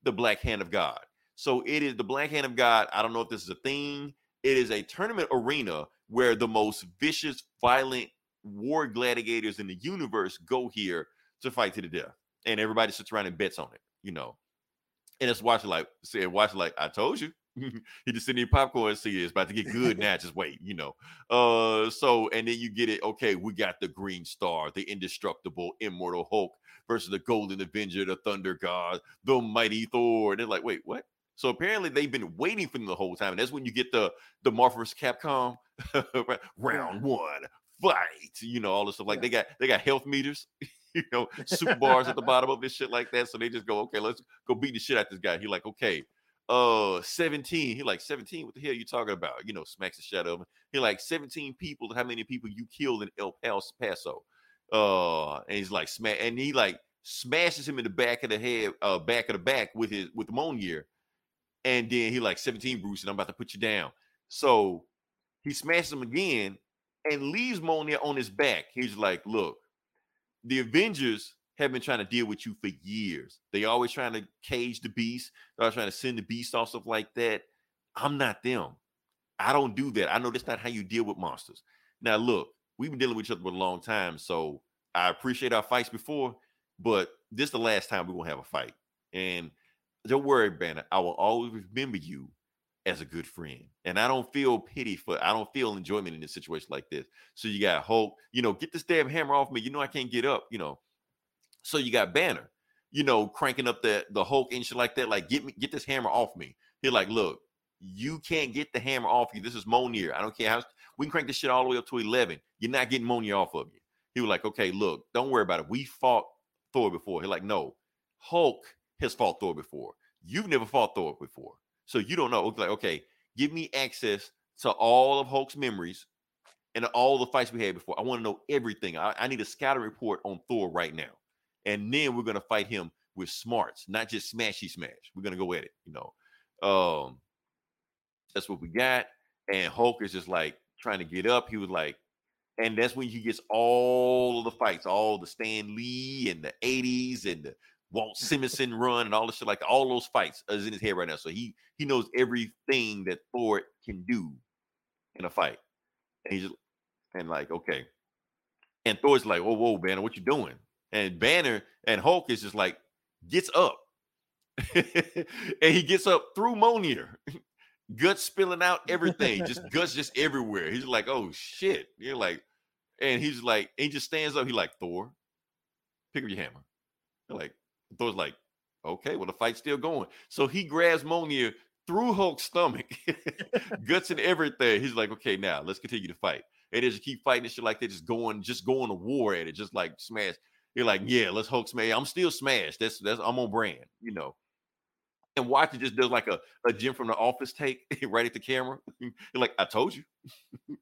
the Black Hand of God. So it is the Black Hand of God. I don't know if this is a thing. It is a tournament arena where the most vicious, violent war gladiators in the universe go here to fight to the death, and everybody sits around and bets on it, you know. And it's watching like said, watch like I told you. (laughs) he just sitting in popcorn and see it's about to get good now. Just wait, you know. Uh so and then you get it, okay, we got the green star, the indestructible, immortal Hulk versus the golden avenger, the thunder god, the mighty Thor. And they're like, wait, what? So apparently they've been waiting for them the whole time. And that's when you get the the Marvel vs. Capcom (laughs) round one fight. You know, all this stuff. Like Yeah. they got they got health meters, (laughs) you know, super bars at the bottom of this shit like that. So they just go, okay, let's go beat the shit out this guy. He like, okay, uh 17. He like 17. What the hell you talking about? You know, smacks the shit of him. He like 17 people. How many people you killed in El Paso? Uh, and he's like smack, and he like smashes him in the back of the head, uh, back of the back with his with the Mjolnir. And then he like 17 Bruce, and I'm about to put you down. So he smashes him again and leaves Mjolnir on his back. He's like, look, the Avengers have been trying to deal with you for years. They always trying to cage the beast. They're always trying to send the beast off stuff like that. I'm not them. I don't do that. I know that's not how you deal with monsters. Now, look, we've been dealing with each other for a long time, so I appreciate our fights before, but this is the last time we're gonna have a fight. And don't worry, Banner. I will always remember you as a good friend. And I don't feel pity for I don't feel enjoyment in a situation like this. So you got Hulk, you know, get this damn hammer off me. You know, I can't get up, you know. So you got Banner, you know, cranking up the the Hulk and shit like that. Like, get me, get this hammer off me. He's like, look, you can't get the hammer off you. This is Mjolnir. I don't care how we can crank this shit all the way up to 11. You're not getting Mjolnir off of you. He was like, okay, look, don't worry about it. We fought Thor before. He's like, no, Hulk has fought Thor before. You've never fought Thor before. So you don't know. Like, okay, give me access to all of Hulk's memories and all the fights we had before. I want to know everything. I, I need a scouting report on Thor right now. And then we're gonna fight him with smarts, not just smashy smash. We're gonna go at it, you know. Um, that's what we got. And Hulk is just like trying to get up. He was like, and that's when he gets all of the fights, all the Stan Lee and the 80s and the Walt (laughs) Simonson run and all the shit like all those fights is in his head right now. So he he knows everything that Thor can do in a fight. And he's just and like, okay. And Thor's like, whoa, whoa, Banner, what you doing? And Banner and Hulk is just like, gets up. (laughs) and he gets up through Mjolnir. (laughs) guts spilling out everything, just (laughs) guts just everywhere. He's like, oh shit. You're like, and he's like, he just stands up. He's like, Thor, pick up your hammer. They're like, Thor's like, okay, well, the fight's still going. So he grabs Mjolnir through Hulk's stomach, guts and everything. He's like, okay, now let's continue to fight. And they just keep fighting and shit like that, just going, just going to war at it, just like smash. You're like, yeah, let's Hulk smash. I'm still smashed. That's that's I'm on brand, you know. And watch it just does like a, a Jim from the office take (laughs) right at the camera. You're like, I told you. (laughs)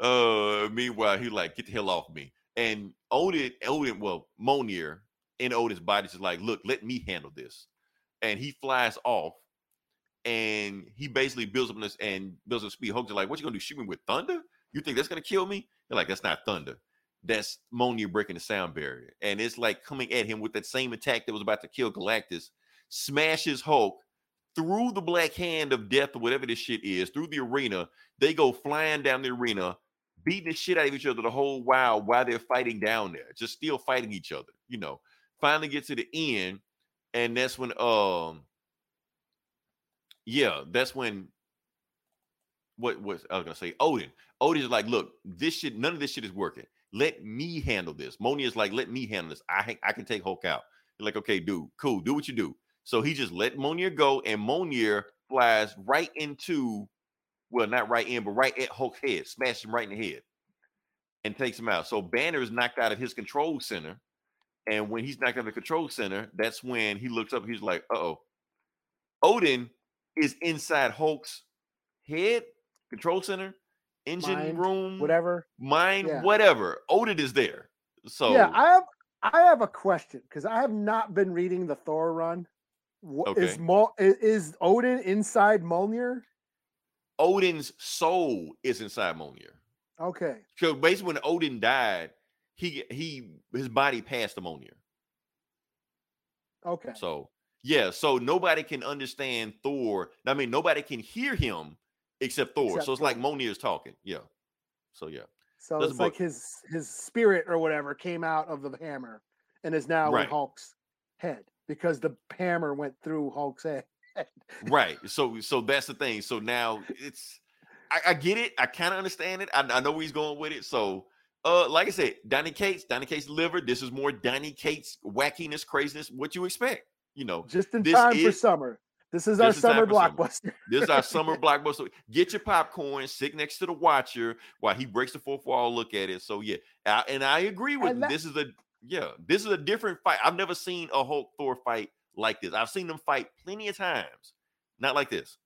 uh meanwhile, he like, get the hell off me. And Odin, Odin, well, Mjolnir in Odin's body is like, look, let me handle this. And he flies off and he basically builds up this and builds up speed. Hulk's like, what you gonna do? Shoot me with thunder? You think that's gonna kill me? They're like, that's not thunder. That's Mjolnir breaking the sound barrier. And it's like coming at him with that same attack that was about to kill Galactus, smashes Hulk through the black hand of death or whatever this shit is, through the arena. They go flying down the arena, beating the shit out of each other the whole while while they're fighting down there, just still fighting each other, you know. Finally get to the end, and that's when um yeah, that's when what was I was gonna say Odin. Odin is like, look, this shit, none of this shit is working. Let me handle this. Moni is like, let me handle this. I I can take Hulk out. Like, okay, dude, cool, do what you do. So he just let Mjolnir go, and Mjolnir flies right into, well, not right in, but right at Hulk's head, smashes him right in the head, and takes him out. So Banner is knocked out of his control center, and when he's knocked out of the control center, that's when he looks up. He's like, uh oh. Odin is inside Hulk's head, control center, engine room, Whatever. mine, Yeah. whatever. Odin is there. So Yeah, I have I have a question because I have not been reading the Thor run. Okay. Mol i- is Odin inside Mjolnir? Odin's soul is inside Mjolnir. Okay. So basically, when Odin died, he he his body passed to Mjolnir. Okay. So yeah, so nobody can understand Thor. I mean, nobody can hear him except Thor. Except so it's like Mjolnir is talking. Yeah. So yeah. So That's it's like his his spirit or whatever came out of the hammer and is now Right. in Hulk's head because the hammer went through Hulk's head. right so so that's the thing so now it's i, I get it i kind of understand it I, I know where he's going with it so uh like i said donny cates donny cates liver this is more donny cates wackiness craziness what you expect you know Just in This time for summer. This is our this is time summer for summer. blockbuster. this is our (laughs) summer blockbuster get your popcorn sit next to the watcher while he breaks the fourth wall look at it so yeah I, and i agree with that- this is a yeah this is a different fight i've never seen a hulk thor fight like this i've seen them fight plenty of times Not like this.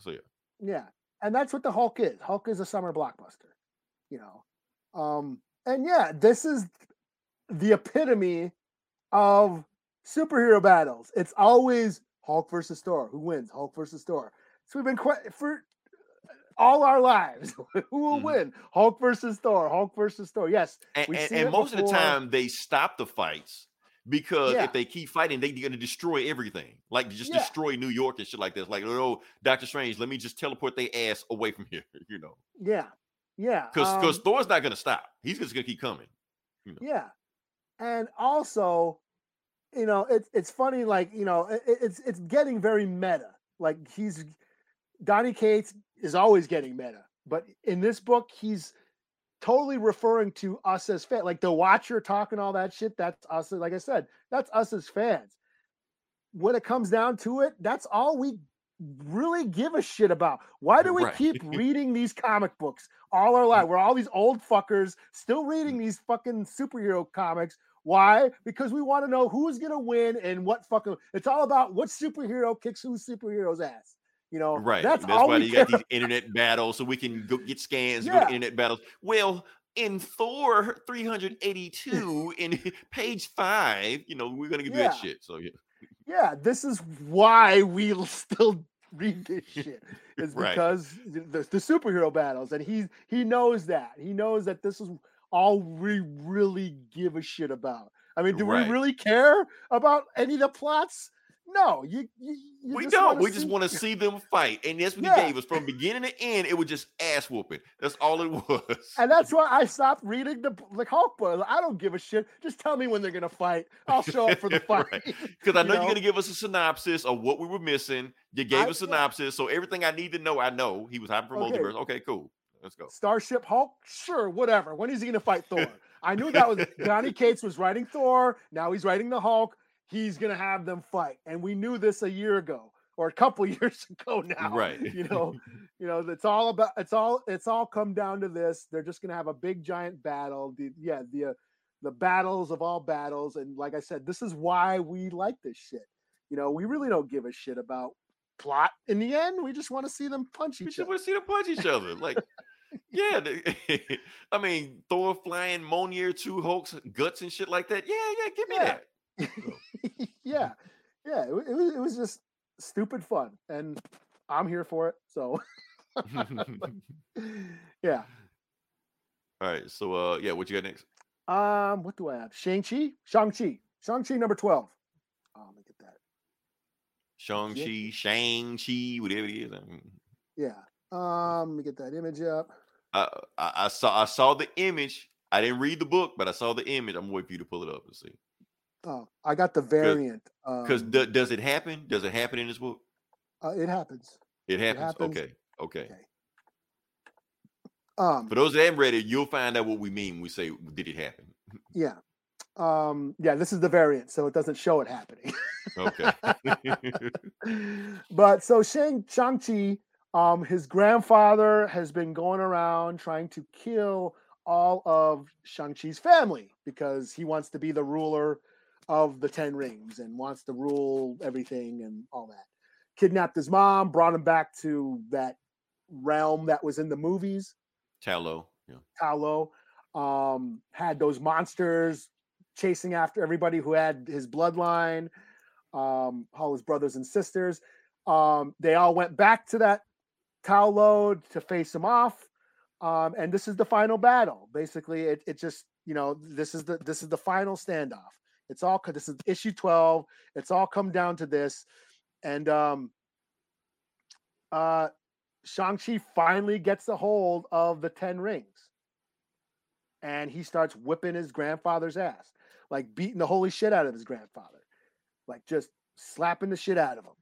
So yeah. Yeah. And that's what the Hulk is. Hulk is a summer blockbuster, you know. Um, and yeah, this is the epitome of superhero battles. It's always Hulk versus Thor. Who wins? Hulk versus Thor. So we've been quite for all our lives. (laughs) Who will Mhm. win? Hulk versus Thor. Hulk versus Thor. Yes. And, and, and most of the time they stop the fights because Yeah. if they keep fighting, they're gonna destroy everything. Like just Yeah. destroy New York and shit like this. Like, oh, Doctor Strange, let me just teleport their ass away from (laughs) here, you know. Yeah. Yeah. Because because um, Thor's not gonna stop. He's just gonna keep coming. Yeah, and also, you know, it's it's funny. Like you know, it, it's it's getting very meta. Like he's Donny Cates is always getting meta, but in this book, he's totally referring to us as fans. Like the Watcher talking all that shit. That's us. Like I said, that's us as fans. When it comes down to it, that's all we really give a shit about. Why do we Right. keep (laughs) reading these comic books all our mm. life? We're all these old fuckers still reading mm. these fucking superhero comics. Why? Because we want to know who's gonna win and what fucking. It's all about what superhero kicks whose superhero's ass. You know, Right. That's, That's, all why we you got these internet (laughs) battles so we can go get scans, go Yeah. to internet battles. Well, in Thor 382, (laughs) in page five, you know, we're gonna give you Yeah. that shit. So yeah. Yeah, this is why we still read this (laughs) shit. Is Right. because the, the superhero battles, and he he knows that. He knows that this is all we really give a shit about. I mean, do Right. we really care about any of the plots? No, you. you, you we don't. We just want to see them fight, and that's what Yeah. he gave us from beginning to end. It was just ass whooping. That's all it (laughs) was. And that's why I stopped reading the the Hulk book. I don't give a shit. Just tell me when they're gonna fight. I'll show up for the (laughs) fight. (laughs) Right. Because I you know, know? you're gonna give us a synopsis of what we were missing. You gave I- us synopsis, so everything I need to know, I know. He was hiding from Okay. multiverse. Okay, cool. Let's go. Starship Hulk? Sure, whatever. When is he going to fight Thor? (laughs) I knew that was Donny Cates was writing Thor. Now he's writing the Hulk. He's going to have them fight, and we knew this a year ago or a couple (laughs) years ago now. Right. You (laughs) know, you know, it's all about. It's all. It's all come down to this. They're just going to have a big giant battle. The yeah the uh, the battles of all battles, and like I said, this is why we like this shit. You know, we really don't give a shit about plot in the end. We just want to see them punch We each just other. want to see them punch each other. Like, yeah. (laughs) the- (laughs) I mean, Thor flying Mjolnir, two Hulks, guts and shit like that. Yeah, yeah. Give me Yeah. that. (laughs) yeah, yeah. It, it was it was just stupid fun, and I'm here for it. So yeah. All right. So, uh, yeah. What you got next? Um, what do I have? Shang Chi, Shang Chi, Shang Chi number twelve. Oh, let me get that. Shang Chi, Shang Chi, whatever it is. I, mean, Yeah. Um, let me get that image up. I, I, I saw I saw the image. I didn't read the book, but I saw the image. I'm waiting for you to pull it up and see. Oh, I got the variant. Because Um, does it happen? Does it happen in this book? uh, it happens. It happens. happens. Okay. Okay. Okay. Um, For those that haven't read it, you'll find out what we mean when we say, "Did it happen?" yeah. Um, yeah. This is the variant, so it doesn't show it happening. Okay. (laughs) but so Shang Shang Chi, um, his grandfather has been going around trying to kill all of Shang Chi's family because he wants to be the ruler of the Ten Rings and wants to rule everything and all that. Kidnapped his mom, brought him back to that realm that was in the movies. Ta Lo. Yeah. Ta Lo um, had those monsters chasing after everybody who had his bloodline, um, all his brothers and sisters. Um, they all went back to that Ta Lo to face him off. Um, and this is the final battle. Basically, it, it just, you know, this is the this is the final standoff. It's all this is issue 12. It's all come down to this. And um uh Shang-Chi finally gets a hold of the 10 rings. And he starts whipping his grandfather's ass, like beating the holy shit out of his grandfather, like just slapping the shit out of him.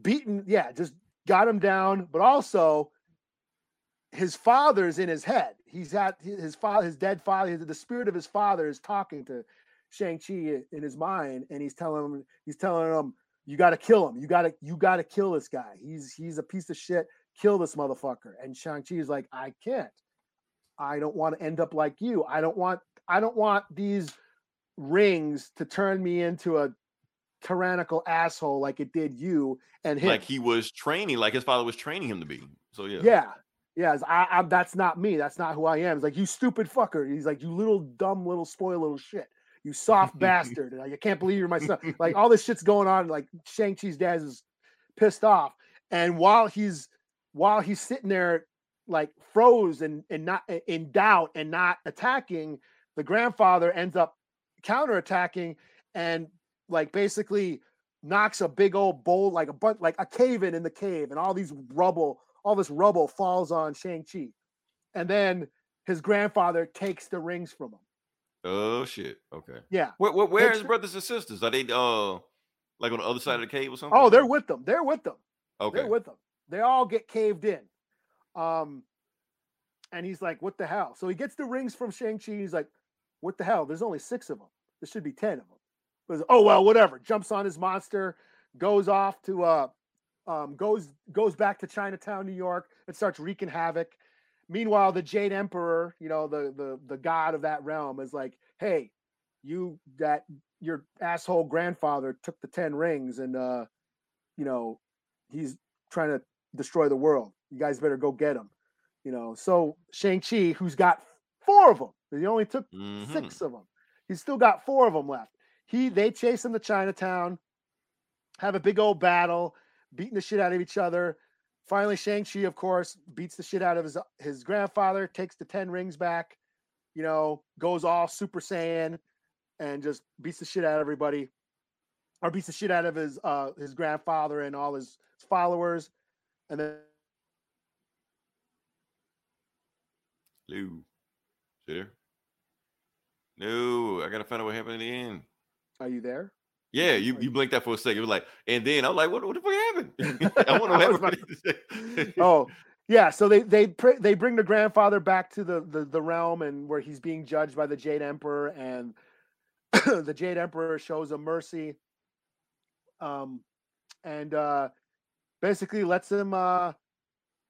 Beating, yeah, just got him down, but also his father's in his head. He's at his father, his dead father, the spirit of his father is talking to Shang-Chi in his mind, and he's telling him, he's telling him, you got to kill him. You got to, you got to kill this guy. He's, he's a piece of shit kill this motherfucker. And Shang-Chi is like, I can't. I don't want to end up like you. I don't want I don't want these rings to turn me into a tyrannical asshole like it did you and him. Like he was training, like his father was training him to be. So yeah. yeah. Yeah, I, I, that's not me. That's not who I am. It's like you stupid fucker. He's like you little dumb little spoil little shit. You soft (laughs) bastard. I can't believe you're my son. Like all this shit's going on. Like Shang Chi's dad is pissed off, and while he's while he's sitting there like froze and and not in doubt and not attacking, the grandfather ends up counterattacking and like basically knocks a big old bowl like a but like a cave in in the cave and all these rubble all this rubble falls on Shang-Chi. And then his grandfather takes the rings from him. Oh shit. Okay. Yeah. Where, where, where are his brothers and sisters? Are they uh like on the other side of the cave or something? Oh, they're with them. They're with them. okay. They're with them. They all get caved in. Um, and he's like, "What the hell?" So he gets the rings from Shang Chi. He's like, "What the hell? There's only six of them. There should be ten of them." He's, oh well, whatever. Jumps on his monster, goes off to uh, um, goes goes back to Chinatown, New York, and starts wreaking havoc. Meanwhile, the Jade Emperor, you know, the the the god of that realm, is like, "Hey, you that your asshole grandfather took the ten rings, and uh, you know, he's trying to destroy the world. You guys better go get him." You know, so Shang Chi, who's got four of them, he only took Mhm. six of them. He's still got four of them left. He they chase him to Chinatown, have a big old battle, beating the shit out of each other. Finally, Shang-Chi, of course, beats the shit out of his his grandfather, takes the 10 rings back, you know, goes all Super Saiyan and just beats the shit out of everybody. Or beats the shit out of his uh his grandfather and all his followers. And then Lou. There? No, I gotta find out what happened in the end. Are you there? Yeah, you, you blinked that for a second. It was like, and then I'm like, what, what the fuck happened? (laughs) (laughs) I want to know what happened. oh yeah so they they pr- they bring the grandfather back to the, the the realm and where he's being judged by the jade emperor and (clears throat) the jade emperor shows him mercy um and uh basically lets him uh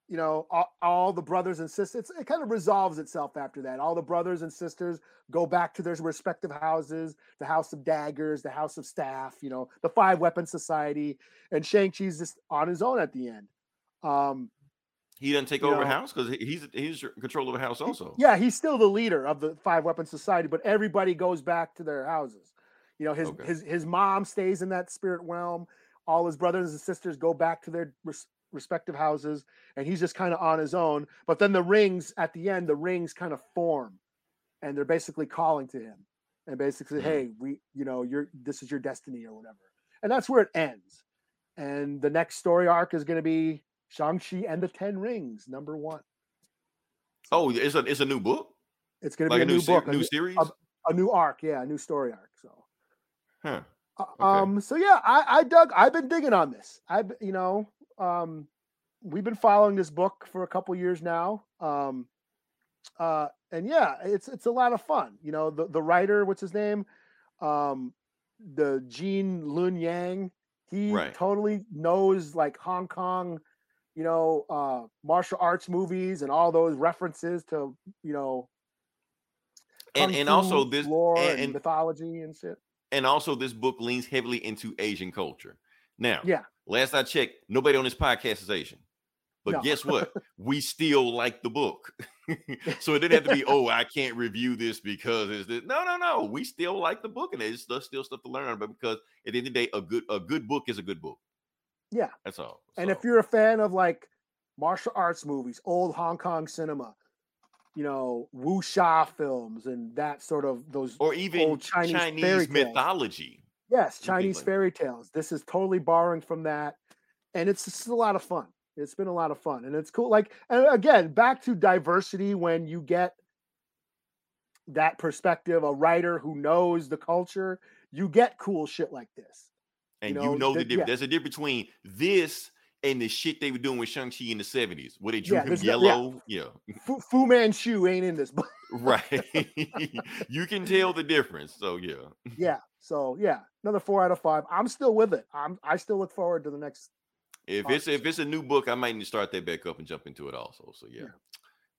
you know all, all the brothers and sisters it kind of resolves itself after that all the brothers and sisters go back to their respective houses the house of daggers the house of staff you know the five weapon society and shang-chi's just on his own at the end um he doesn't take over a know- house because he's he's control of the house also. Yeah, he's still the leader of the Five Weapon Society, but everybody goes back to their houses. You know, his Okay. his his mom stays in that spirit realm. All his brothers and sisters go back to their respective houses, and he's just kind of on his own. But then the rings at the end, the rings kind of form, and they're basically calling to him, and basically, Mhm. hey, we, you know, you're this is your destiny or whatever, and that's where it ends. And the next story arc is going to be Shang-Chi and the Ten Rings, number one. Oh, it's a it's a new book, It's going to like be a a new new book, a new new, series. a- a new arc, yeah, a new story arc. So, Huh. uh, Okay. um, so yeah, I, I dug. I've been digging on this. I've, you know, um, we've been following this book for a couple years now. Um, uh, and yeah, it's it's a lot of fun. You know, the the writer, what's his name, um, the Gene Luen Yang. He Right. totally knows like Hong Kong, you know, uh, martial arts movies and all those references to you know and and also this lore and, and, and mythology and shit. and also this book leans heavily into Asian culture. Now, Yeah, last I checked, nobody on this podcast is Asian. But No. guess what? (laughs) we still like the book. (laughs) so it didn't have to be, (laughs) oh, I can't review this because it's this. No, no, no. We still like the book, and there's still stuff to learn But because at the end of the day, a good a good book is a good book. yeah. That's all. And if you're a fan of like martial arts movies, old Hong Kong cinema, you know, wuxia films and that sort of those or even old Chinese, Chinese mythology. Yes, Chinese fairy tales. This is totally borrowing from that. And it's just a lot of fun. It's been a lot of fun. And it's cool. Like, and again, back to diversity when you get that perspective, a writer who knows the culture, you get cool shit like this. And you know, know, the th- difference. yeah. There's a difference between this and the shit they were doing with Shang-Chi in the 70s, where they drew Yeah, him there's no- yeah. yellow. yeah. Fu, Fu Manchu ain't in this book. Right. (laughs) you can tell the difference. So yeah. yeah. So yeah, another four out of five. I'm still with it. I'm I still look forward to the next. If it's if it's a new book, I might need to start that back up and jump into it also. So yeah. Yeah.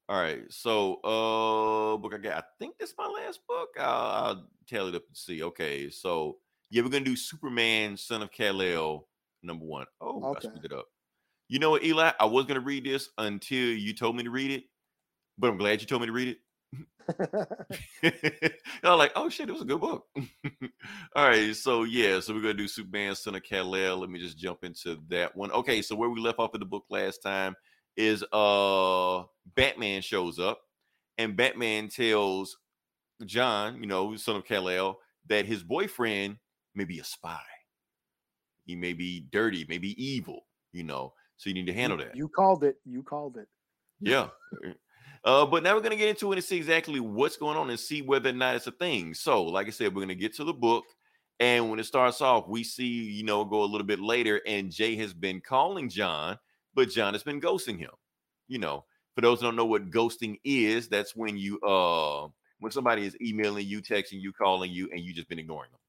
All right. So uh book I got. I think this is my last book. I'll, I'll tally it up and see. Okay. So Yeah, we're gonna do Superman, Son of Kal El, number one. Oh, Okay. I screwed it up. You know what, Eli? I was gonna read this until you told me to read it, but I'm glad you told me to read it. (laughs) (laughs) I'm like, oh shit, it was a good book. (laughs) All right, so yeah, so we're gonna do Superman, Son of Kal El. Let me just jump into that one. Okay, so where we left off in the book last time is uh Batman shows up, and Batman tells John, you know, son of Kal El, that his boyfriend may be a spy. He may be dirty, maybe evil, you know. So you need to handle that. You called it. You called it. Yeah. Uh, but now we're gonna get into it and see exactly what's going on and see whether or not it's a thing. So, like I said, we're gonna get to the book, and when it starts off, we see you know go a little bit later, and Jay has been calling John, but John has been ghosting him. You know, for those who don't know what ghosting is, that's when you uh when somebody is emailing you, texting you, calling you, and you just been ignoring them.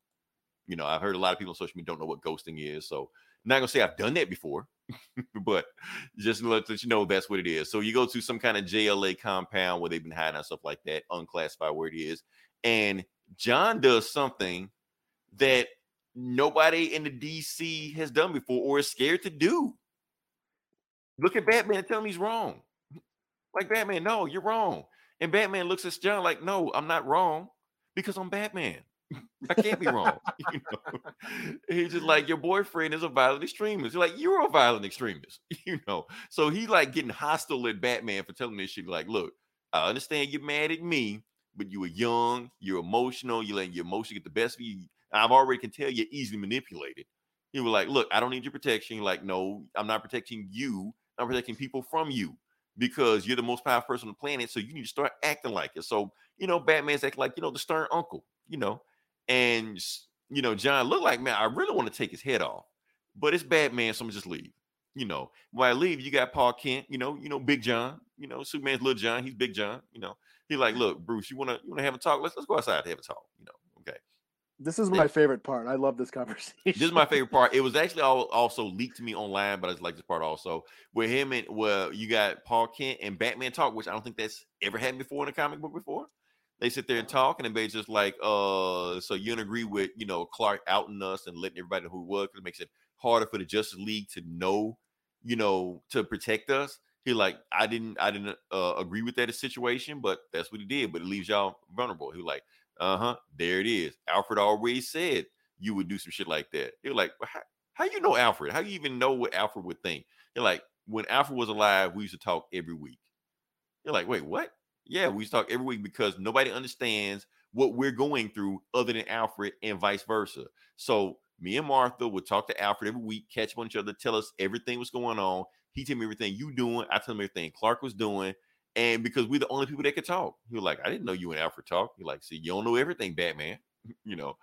You know, I've heard a lot of people on social media don't know what ghosting is, so not gonna say I've done that before, (laughs) but just let, let you know that's what it is. So you go to some kind of JLA compound where they've been hiding stuff like that, unclassified where it is, and John does something that nobody in the DC has done before or is scared to do. Look at Batman and tell him he's wrong. Like Batman, no, you're wrong. And Batman looks at John like, no, I'm not wrong because I'm Batman. I can't be wrong. (laughs) you know? He's just like your boyfriend is a violent extremist. You're like, you're a violent extremist, (laughs) you know. So he like getting hostile at Batman for telling this shit. Like, look, I understand you're mad at me, but you were young, you're emotional, you letting your emotion get the best of you. I've already can tell you're easily manipulated. He was like, look, I don't need your protection. You're like, no, I'm not protecting you. I'm protecting people from you because you're the most powerful person on the planet. So you need to start acting like it. So, you know, Batman's acting like, you know, the stern uncle, you know. And you know, John looked like, man, I really want to take his head off, but it's Batman, so I'm just leave. You know, when I leave, you got Pa Kent, you know, you know, Big John, you know, Superman's little John, he's Big John, you know. He like, look, Bruce, you wanna you wanna have a talk? Let's let's go outside to have a talk, you know. Okay. This is my favorite part. I love this (laughs) conversation. This is my favorite part. It was actually all, also leaked to me online, but I just like this part also. Where him and well, you got Pa Kent and Batman talk, which I don't think that's ever happened before in a comic book before. They sit there and talk, and they just like, uh, so you don't agree with you know Clark outing us and letting everybody know who was because it makes it harder for the Justice League to know, you know, to protect us. He like, I didn't, I didn't uh, agree with that situation, but that's what he did. But it leaves y'all vulnerable. He like, uh huh, there it is. Alfred already said you would do some shit like that. You're like, "Well, how, how you know Alfred? How you even know what Alfred would think? You're like, when Alfred was alive, we used to talk every week. You're like, wait, what? Yeah, we talk every week because nobody understands what we're going through other than Alfred and vice versa. So me and Martha would talk to Alfred every week, catch up on each other, tell us everything was going on. He tell me everything you doing. I tell him everything Clark was doing. And because we're the only people that could talk, he was like, I didn't know you and Alfred talk. He like, see, you don't know everything, Batman. (laughs) you know.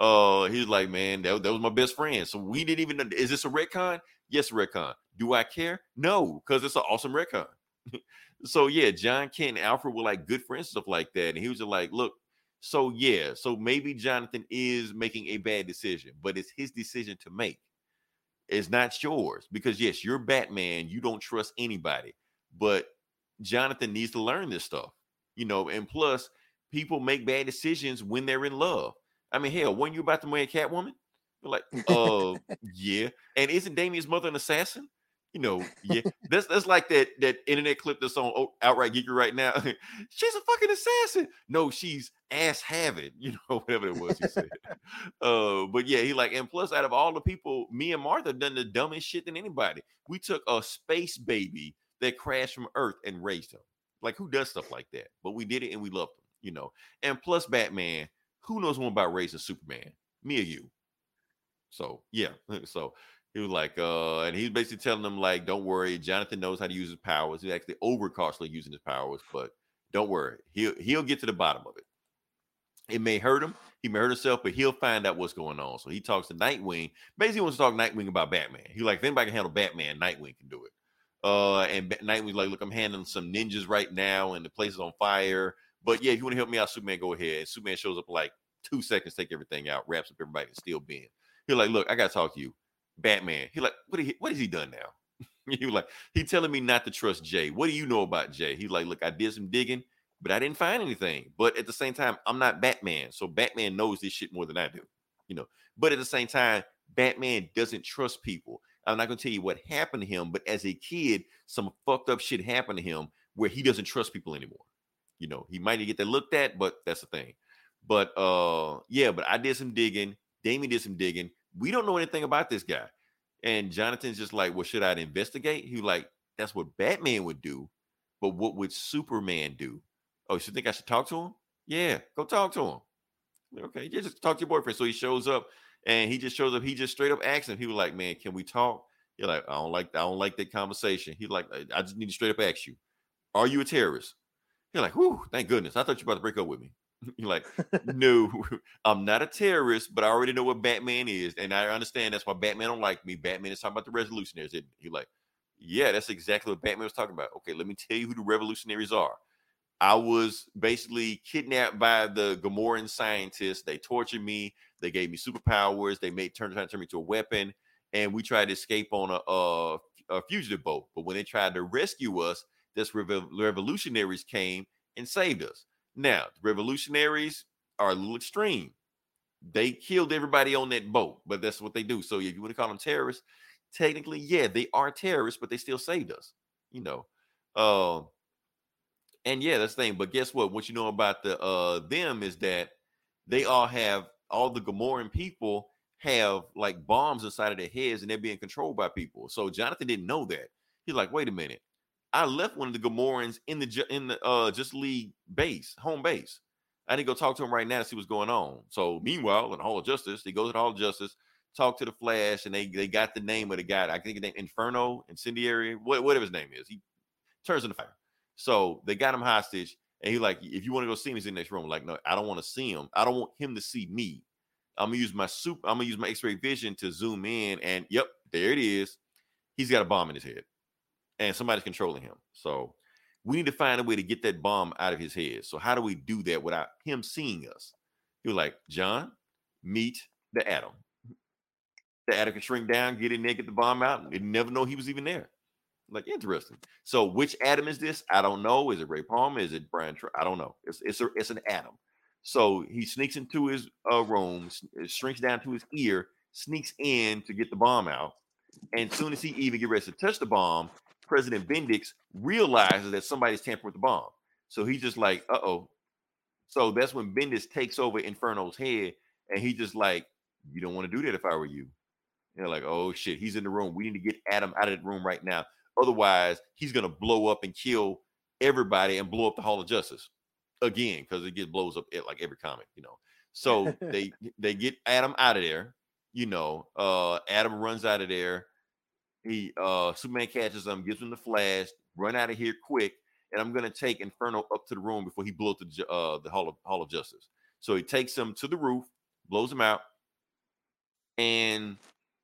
Uh, he's like, man, that, that was my best friend. So we didn't even know. Is this a retcon? Yes, retcon. Do I care? No, because it's an awesome retcon. (laughs) so yeah, John Kent and Alfred were like good friends, stuff like that. And he was just like, look, so yeah, so maybe Jonathan is making a bad decision, but it's his decision to make. It's not yours because yes, you're Batman. You don't trust anybody, but Jonathan needs to learn this stuff, you know. And plus, people make bad decisions when they're in love. I mean, hell, when you about to marry Catwoman, you're like, (laughs) uh, yeah. And isn't Damien's mother an assassin? You know, yeah. That's that's like that that internet clip that's on outright geeky right now. (laughs) she's a fucking assassin. No, she's ass having, you know, (laughs) whatever it was he said. uh, but yeah, he like, and plus, out of all the people, me and Martha done the dumbest shit than anybody. We took a space baby that crashed from Earth and raised him. Like, who does stuff like that? But we did it and we loved him, you know. And plus, Batman, who knows more about raising Superman? Me or you? So yeah, (laughs) so he was like, uh, and he's basically telling them like, don't worry, Jonathan knows how to use his powers. He's actually over costly using his powers, but don't worry, he'll he'll get to the bottom of it. It may hurt him, he may hurt himself, but he'll find out what's going on. So he talks to Nightwing. Basically, wants to talk Nightwing about Batman. He like, if anybody can handle Batman, Nightwing can do it. Uh, and Nightwing's like, look, I'm handling some ninjas right now, and the place is on fire. But yeah, if you want to help me out, Superman, go ahead. And Superman shows up like two seconds, take everything out, wraps up everybody, and still being. He's like, look, I gotta talk to you. Batman. He like, what? He, what has he done now? (laughs) he like, he telling me not to trust Jay. What do you know about Jay? He like, look, I did some digging, but I didn't find anything. But at the same time, I'm not Batman, so Batman knows this shit more than I do. you know. But at the same time, Batman doesn't trust people. I'm not gonna tell you what happened to him, but as a kid, some fucked up shit happened to him where he doesn't trust people anymore. You know, he might get that looked at, but that's the thing. But uh yeah, but I did some digging. Damien did some digging. We don't know anything about this guy. And Jonathan's just like, well, should I investigate? He like, that's what Batman would do, but what would Superman do? Oh, you think I should talk to him? Yeah, go talk to him. Okay, yeah, just talk to your boyfriend. So he shows up and he just shows up. He just straight up asks him. He was like, "Man, can we talk?" You're like, "I don't like, I don't like that conversation." He's like, "I just need to straight up ask you, are you a terrorist?" You're like, "Whew, thank goodness. I thought you were about to break up with me." (laughs) You're like, "No, (laughs) I'm not a terrorist, but I already know what Batman is, and I understand that's why Batman don't like me. Batman is talking about the revolutionaries." And like, "Yeah, that's exactly what Batman was talking about." Okay, let me tell you who the revolutionaries are. I was basically kidnapped by the Gamorran scientists. They tortured me. They gave me superpowers. They made turn to turn me to a weapon, and we tried to escape on a, a, a fugitive boat. But when they tried to rescue us, this revo- revolutionaries came and saved us. Now, the revolutionaries are a little extreme. They killed everybody on that boat, but that's what they do. So if you want to call them terrorists, technically, yeah, they are terrorists, but they still saved us. You know. Uh, and yeah, that's the thing. But guess what? What you know about the uh them is that they all have all the Gamorran people have like bombs inside of their heads and they're being controlled by people. So Jonathan didn't know that. He's like, wait a minute. I left one of the Gamorrans in the in the uh just league base, home base. I need to go talk to him right now to see what's going on. So meanwhile, in the Hall of Justice, he goes to the Hall of Justice, talk to the Flash, and they they got the name of the guy. I think his name Inferno, Incendiary, what, whatever his name is. He turns into fire. So they got him hostage, and he like, if you want to go see him, he's in the next room. Like, no, I don't want to see him. I don't want him to see me. I'm gonna use my soup. I'm gonna use my X-ray vision to zoom in, and yep, there it is. He's got a bomb in his head, and somebody's controlling him. So we need to find a way to get that bomb out of his head. So how do we do that without him seeing us? He was like, John, meet the atom. The atom can shrink down, get in there, get the bomb out, didn't never know he was even there. Like interesting. So which atom is this? I don't know. Is it Ray Palmer? Is it Brian? Tr- I don't know. It's it's a, it's an atom. So he sneaks into his uh, room, s- shrinks down to his ear, sneaks in to get the bomb out, and soon as he even get ready to touch the bomb, President Bendix realizes that somebody's tampering with the bomb. So he's just like, uh oh. So that's when Bendix takes over Inferno's head, and he just like, you don't want to do that if I were you. And they're like, oh shit, he's in the room. We need to get Atom out of the room right now. Otherwise, he's gonna blow up and kill everybody and blow up the Hall of Justice again because it gets blows up at like every comic, you know. So (laughs) they they get Atom out of there. You know, uh Atom runs out of there. He uh Superman catches him, gives him the flash, run out of here quick, and I'm gonna take Inferno up to the room before he blows the uh the Hall of Hall of Justice. So he takes him to the roof, blows him out, and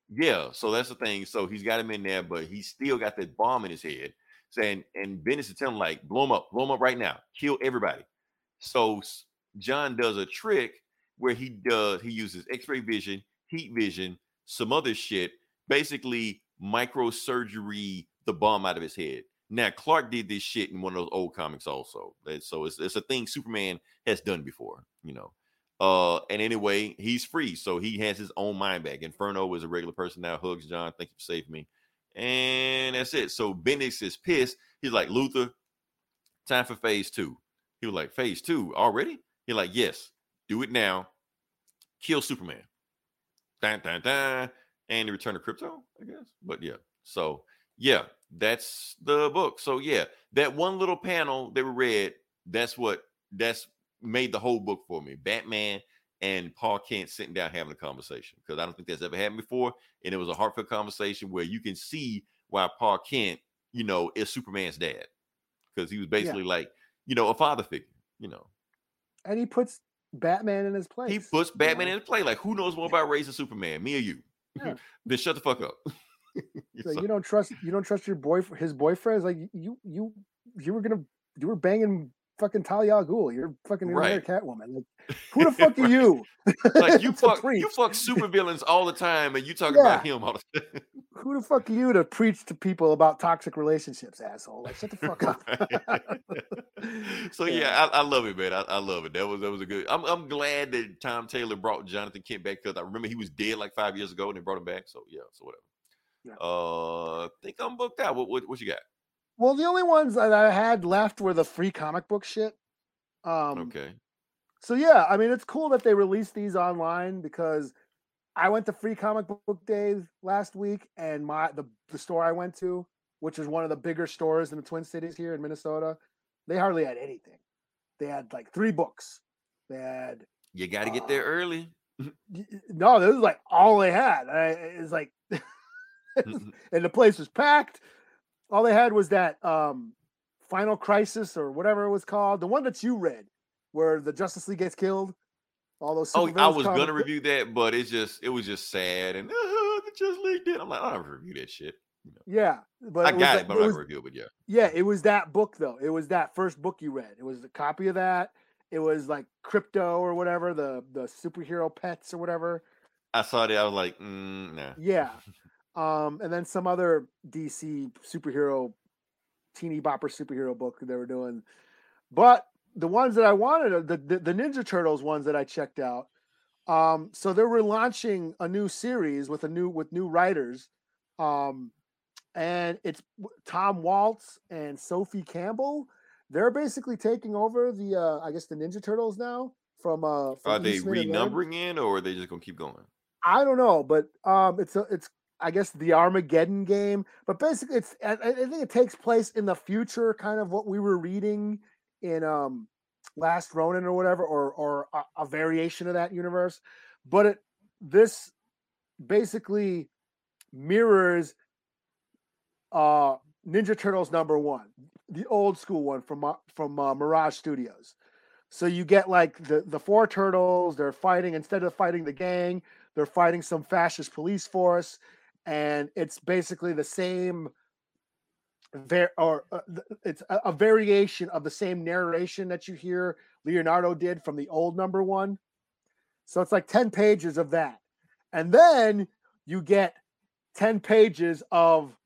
yeah, so that's the thing. So he's got him in there, but he's still got that bomb in his head. Saying, and Bendix is telling him, like, blow him up, blow him up right now, kill everybody. So John does a trick where he does he uses X-ray vision, heat vision, some other shit, basically microsurgery the bomb out of his head. Now Clark did this shit in one of those old comics also. That- So it's it's a thing Superman has done before, you know. Uh, and anyway, he's free, so he has his own mind back. Inferno is a regular person now. Hugs John, thank you for saving me, and that's it. So Bendix is pissed. He's like, Luther, time for phase two. He was like, phase two already? He's like, yes, do it now. Kill Superman. Dun, dun, dun. And the return of Krypto, I guess. But yeah. So yeah, that's the book. So yeah, that one little panel that we read, that's what that's made the whole book for me. Batman and Pa Kent sitting down having a conversation because I don't think that's ever happened before. And it was a heartfelt conversation where you can see why Pa Kent, you know, is Superman's dad because he was basically like, you know, a father figure. You know, and he puts Batman in his place. he puts Batman know? in his play. Like, who knows more about raising Superman, me or you? Yeah. (laughs) then shut the fuck up. (laughs) Like, you don't trust you don't trust your boy his boyfriend. boyfriends like you you you were gonna you were banging fucking Talia al Ghul. You're fucking you're Right. Catwoman. Like, who the (laughs) fuck are you? Like you (laughs) fuck, you preach? fuck supervillains all the time, and you talk Yeah. about him all the time. (laughs) Who the fuck are you to preach to people about toxic relationships, asshole? Like, shut the fuck up. so yeah, I, I love it, man. I, I love it. That was that was a good. I'm I'm glad that Tom Taylor brought Jonathan Kent back because I remember he was dead like five years ago and they brought him back. So yeah, so whatever. Yeah. Uh, I think I'm booked out. What what, what you got? Well, the only ones that I had left were the free comic book shit. Um, Okay. So yeah, I mean it's cool that they released these online because I went to Free Comic Book Day last week, and my the the store I went to, which is one of the bigger stores in the Twin Cities here in Minnesota, they hardly had anything. They had like three books. They had You got to get there Uh, early. (laughs) no, this is like all they had. I, it's like, (laughs) (laughs) and the place was packed. All they had was that um Final Crisis or whatever it was called, the one that you read, where the Justice League gets killed. All those. Oh, I was gonna review that, but it's just it was just sad and uh, the just leaked it. I'm like, I don't review that shit. Yeah, but I it got it, but I'm not review it. But yeah, Yeah, it was that book though. It was that first book you read. It was a copy of that. It was like Krypto or whatever, the the superhero pets or whatever. I saw that. I was like, mm, nah. Yeah. (laughs) Um, and then some other DC superhero teeny bopper superhero book they were doing. But the ones that I wanted, the, the the Ninja Turtles ones that I checked out. Um, so they were launching a new series with a new with new writers. Um, and it's Tom Waltz and Sophie Campbell. They're basically taking over the uh I guess the Ninja Turtles now from uh from Are they Eastman Laird. renumbering in, or are they just gonna keep going? I don't know, but um, it's a, it's I guess the Armageddon game, but basically it's I, think it takes place in the future, kind of what we were reading in um Last Ronin or whatever, or or a, a variation of that universe. But it this basically mirrors uh Ninja Turtles number one, the old school one from uh, from uh, Mirage Studios. So you get like the the four turtles. They're fighting instead of fighting the gang, they're fighting some fascist police force, and it's basically the same. Ver- or uh, it's a, a variation of the same narration that you hear Leonardo did from the old number one. So it's like ten pages of that, and then you get ten pages of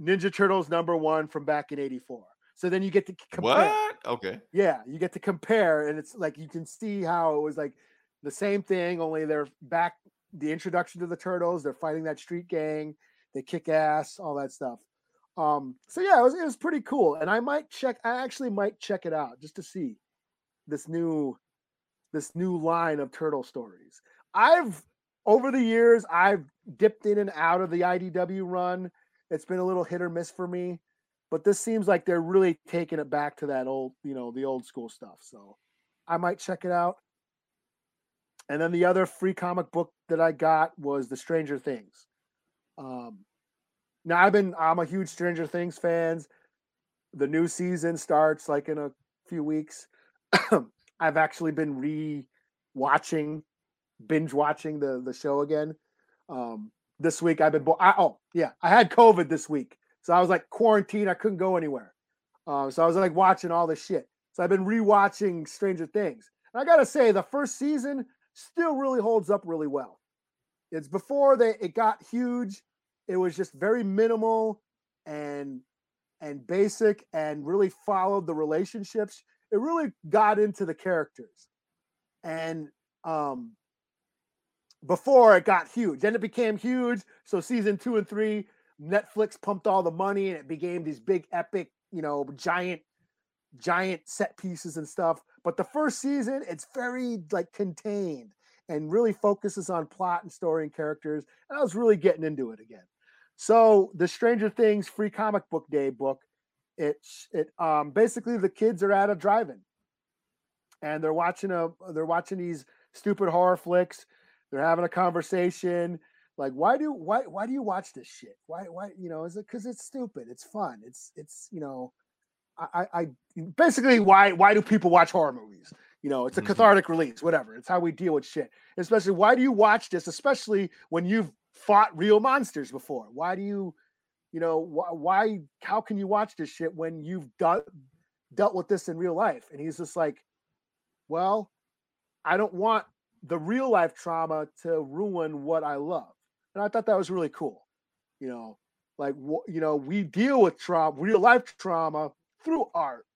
Ninja Turtles number one from back in '84. So then you get to compare. What? Okay. Yeah, you get to compare, and it's like you can see how it was like the same thing, only they're back. The introduction to the turtles, they're fighting that street gang, they kick ass, all that stuff. Um, so yeah, it was it was pretty cool, and I might check. I actually might check it out just to see this new this new line of turtle stories. I've over the years I've dipped in and out of the IDW run. It's been a little hit or miss for me but this seems like they're really taking it back to that old, you know, the old school stuff. So I might check it out. And then the other free comic book that I got was The Stranger Things. Um, now I've been, I'm a huge Stranger Things fans. The new season starts like in a few weeks. (clears throat) I've actually been re watching, binge watching the the show again. Um, this week I've been, bo- I, oh yeah, I had COVID this week. So I was like quarantined. I couldn't go anywhere. Um, so I was like watching all this shit. So I've been rewatching Stranger Things. And I gotta say, the first season still really holds up really well. It's before they it got huge. It was just very minimal and and basic and really followed the relationships. It really got into the characters. And um before it got huge. Then it became huge. So season two and three, Netflix pumped all the money and it became these big epic, you know, giant, giant set pieces and stuff. But the first season, it's very like contained and really focuses on plot and story and characters. And I was really getting into it again. So the Stranger Things free comic book day book, it's it um basically the kids are at a drive-in and they're watching a they're watching these stupid horror flicks. They're having a conversation like why do why why do you watch this shit why why you know is it because it's stupid it's fun it's it's you know I, I basically why why do people watch horror movies? You know it's a Mhm. cathartic release whatever it's how we deal with shit. Especially why do you watch this especially when you've fought real monsters before? Why do you you know why, why how can you watch this shit when you've done dealt with this in real life, and he's just like, well, I don't want the real life trauma to ruin what I love, and I thought that was really cool. You know, like wh- you know, we deal with trauma, real life trauma through art,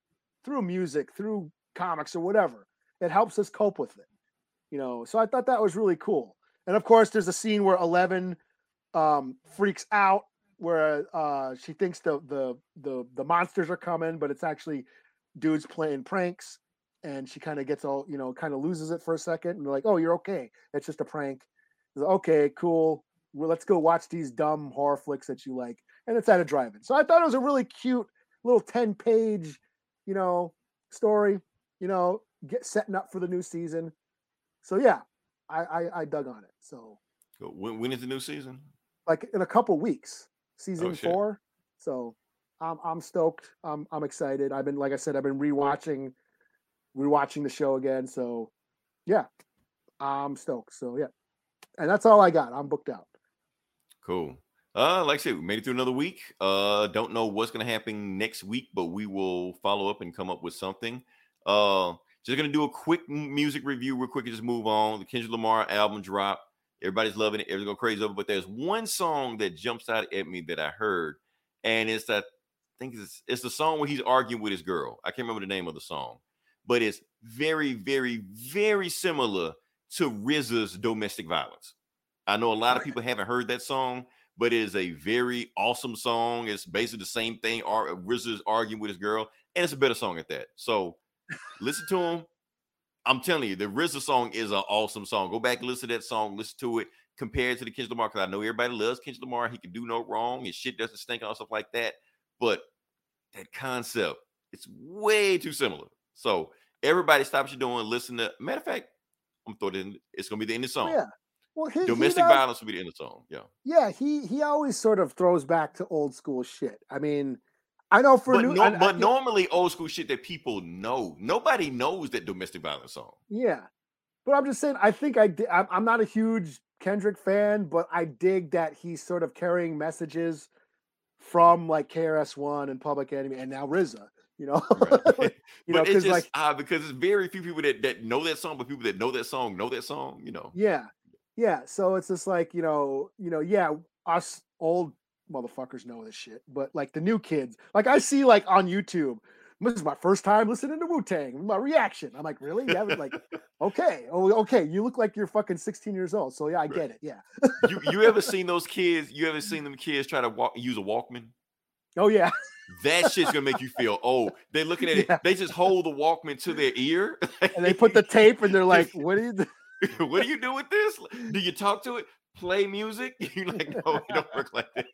through music, through comics or whatever. It helps us cope with it. You know, so I thought that was really cool. And of course, there's a scene where Eleven um, freaks out, where uh, she thinks the the the the monsters are coming, but it's actually dudes playing pranks, and she kind of gets all you know, kind of loses it for a second, and like, "Oh, you're okay. It's just a prank." Like, okay, cool. Well, let's go watch these dumb horror flicks that you like, and it's at a drive-in. So I thought it was a really cute little ten-page, you know, story. You know, get setting up for the new season. So yeah, I I, I dug on it. So When, when is the new season? like in a couple weeks, season Oh, four. So I'm I'm stoked. I'm I'm excited. I've been like I said, I've been rewatching rewatching the show again. So yeah, I'm stoked. So yeah. And that's all I got. I'm booked out. Cool. Uh, like I said, we made it through another week. Uh, don't know what's gonna happen next week, but we will follow up and come up with something. Uh, just gonna do a quick music review, real quick, and just move on. The Kendrick Lamar album drop. Everybody's loving it. Everybody's going crazy over. it, But there's one song that jumps out at me that I heard, and it's that. I think it's it's the song where he's arguing with his girl. I can't remember the name of the song, but it's very, very, very similar to RZA's "Domestic Violence." I know a lot of people haven't heard that song, but it is a very awesome song. It's basically the same thing. Ar- uh, RZA's arguing with his girl, and it's a better song at that. So listen to him. I'm telling you, the RZA song is an awesome song. Go back and listen to that song, listen to it, compared to the Kendrick Lamar, because I know everybody loves Kendrick Lamar. He can do no wrong. His shit doesn't stink and all stuff like that. But that concept, it's way too similar. So everybody stop what you're doing, listen to matter of fact, I'm throwing it in. It's gonna be the end of the oh, song. Yeah. Well, he Domestic does- violence will be the end of the song. Yeah. Yeah, he he always sort of throws back to old school shit. I mean, I know for but new, no, I- I but think- normally old school shit that people know. Nobody knows that domestic violence song. Yeah, but I'm just saying. I think I di- I'm, not a huge Kendrick fan, but I dig that he's sort of carrying messages from like KRS One and Public Enemy, and now RZA. You know, Right. (laughs) (laughs) you know, but it's because just like uh, because it's very few people that, that know that song, but people that know that song know that song. You know, yeah, yeah. So it's just like you know, you know, yeah, us old motherfuckers know this shit, but like the new kids, like I see like on YouTube. This is my first time listening to Wu Tang. My reaction. I'm like, really? Yeah, like, (laughs) okay, oh, okay. You look like you're fucking 16 years old. So yeah, I Right. get it. Yeah. you you ever (laughs) seen those kids? You ever seen them kids try to walk use a Walkman? Oh yeah. That shit's gonna make you (laughs) feel old. They're looking at it. They just hold the Walkman to their ear. and they put the tape and they're like, "What do you?" Do? (laughs) what do you do with this? Do you talk to it? Play music? (laughs) You're like, (laughs) no, it don't work like that.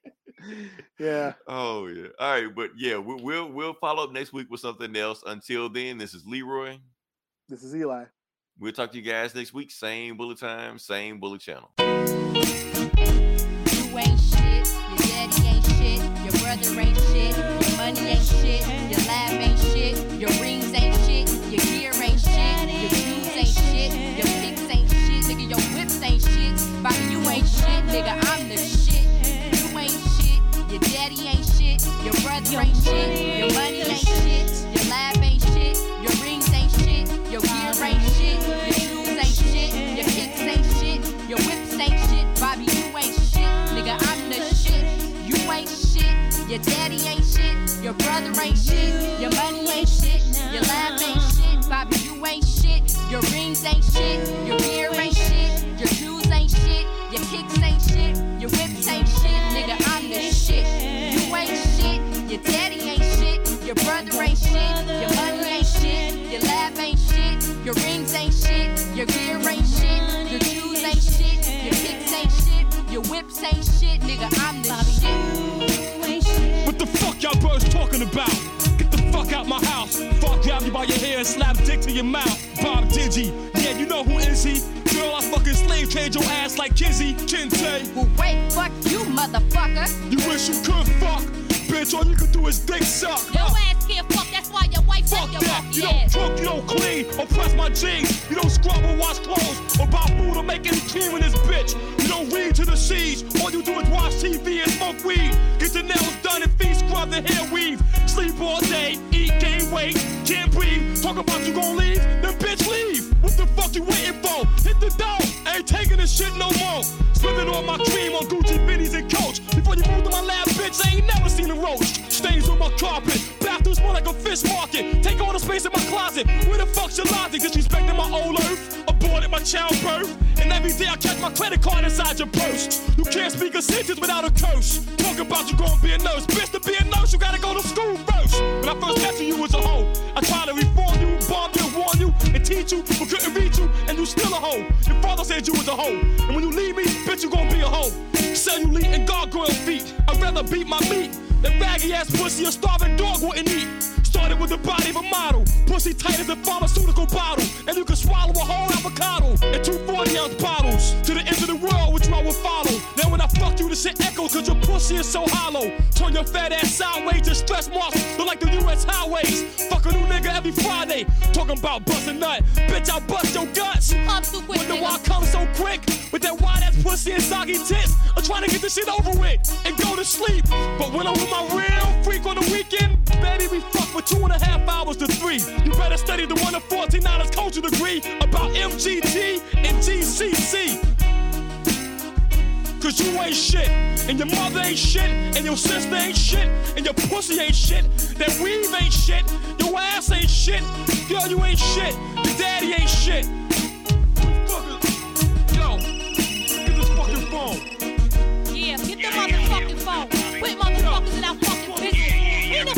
Yeah, Oh yeah. All right, but yeah, we, we'll we'll follow up next week with something else. Until then, this is Leroy. this is Eli. We'll talk to you guys next week. Same bullet time, same bullet channel. You ain't shit, your daddy ain't shit, your brother ain't shit, your money ain't shit, your lab ain't shit, your ain't shit, nigga, I'm the shit. You ain't shit, your daddy ain't shit, your brother ain't shit, your money ain't shit, your lab ain't shit, your rings ain't shit, your gear ain't shit, your shoes ain't shit, your kicks ain't shit, your whips ain't shit, Bobby, you ain't shit, nigga, I'm the shit. You ain't shit, your daddy ain't shit, your brother ain't shit, your money ain't shit, your lab ain't shit, Bobby, you ain't shit, your rings ain't shit, your daddy ain't shit, your brother ain't shit, your money ain't shit, your lab ain't shit, your rings ain't shit, your gear ain't shit, your shoes ain't shit, your kicks ain't shit, your whips ain't shit, nigga, I'm the shit. What the fuck y'all birds talking about? Fuck out my house. Fuck grab you by your hair and slap dick to your mouth. Bob Digi, yeah, you know who is he? Girl, I fucking slave trade your ass like Kizzy, Kinte. Well, wait, fuck you, motherfucker. You wish you could fuck. Bitch, all you could do is dick suck. Your uh. ass can't fuck, why your wife Fuck your that. You don't cook, you don't clean, or press my jeans. You don't scrub or wash clothes, or buy food or make any cream in this bitch. You don't read to the seas. All you do is watch TV and smoke weed. Get your nails done and feet scrubbed and hair weave. Sleep all day, eat, gain weight. can't breathe. Talk about you gon' leave, then bitch leave. What the fuck you waiting for? Hit the door, ain't taking this shit no more. Spending all my cream on Gucci, Benny's, and Coach. Before you moved to my lab, bitch, I ain't never seen a roach. Stains on my carpet, bathroom smell like a fish market. Take all the space in my closet. Where the fuck's your logic? Disrespecting my old earth, aborted my childbirth. And every day I catch my credit card inside your purse. You can't speak a sentence without a curse. Talk about you gonna be a nurse. Bitch, to be a nurse, you gotta go to school first. When I first met you, you was a hoe. I tried to reform you, bomb you, warn you, and teach you, but couldn't reach you, and you still a hoe. Your father said you was a hoe. And when you leave me, bitch, you gonna be a hoe. Cellulite and gargoyle feet. I'd rather beat my meat than raggy ass pussy a starving dog wouldn't eat. Started with the body of a model. Pussy tight as a pharmaceutical bottle. And you can swallow a whole avocado in two 40 ounce bottles. To the end of the world, which I will follow. Now when I fuck you, this shit echoes cause your pussy is so hollow. Turn your fat ass sideways to stress marks. Look like the US highways. Fuck a new nigga every Friday. Talking about busting nut. Bitch, I'll bust your guts. Come too quick, Wonder nigga. why I come so quick with that wide ass pussy and soggy tits. I'm trying to get this shit over with and go to sleep. But when I'm with my real freak on the weekend, baby, we fuck for two and a half hours to three. You better study the one of 14 dollars culture degree about MGT and GCC. Cause you ain't shit, and your mother ain't shit, and your sister ain't shit, and your pussy ain't shit, that weave ain't shit, your ass ain't shit, girl, you ain't shit, your daddy ain't shit. Yo, get this fucking phone. Yeah, get the motherfucking phone. Quit motherfuckers in. Who the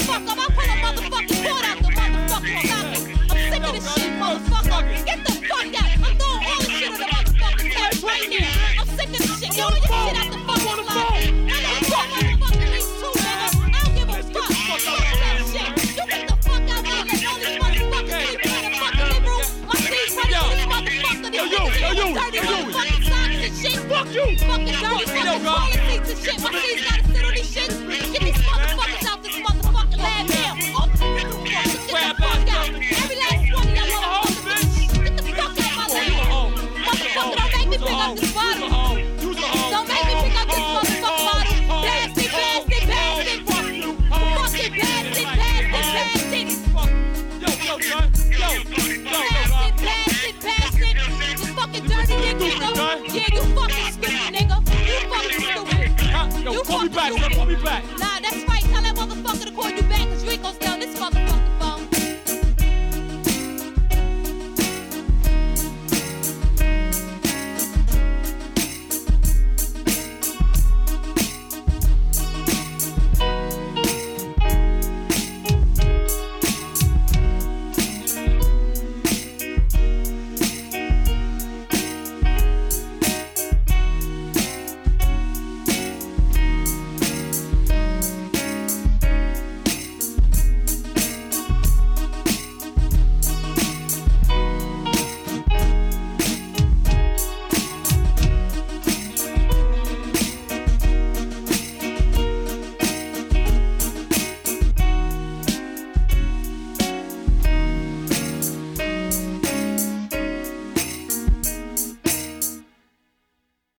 fuck up? I pull a motherfucking cord out the motherfucking socket. I'm sick of this shit, motherfucker. Get the fuck out. I'm throwing all the shit on the motherfucking table right now. I'm sick of this shit. Get all your shit out the fucking closet. I know fuck motherfucking these two, nigga. I don't give a fuck. Fuck that shit. You get the fuck out there and let all these motherfuckers sleep in the fucking this dirty yo, yo. motherfucking socks and shit. Fuck you. Fucking dirty Fuck me, yo, fucking God. toilet seats and shit. My teeth gotta sit on these Yeah, you fucking stupid, nigga. You fucking stupid. Yo, you call me back. Yo, call me back.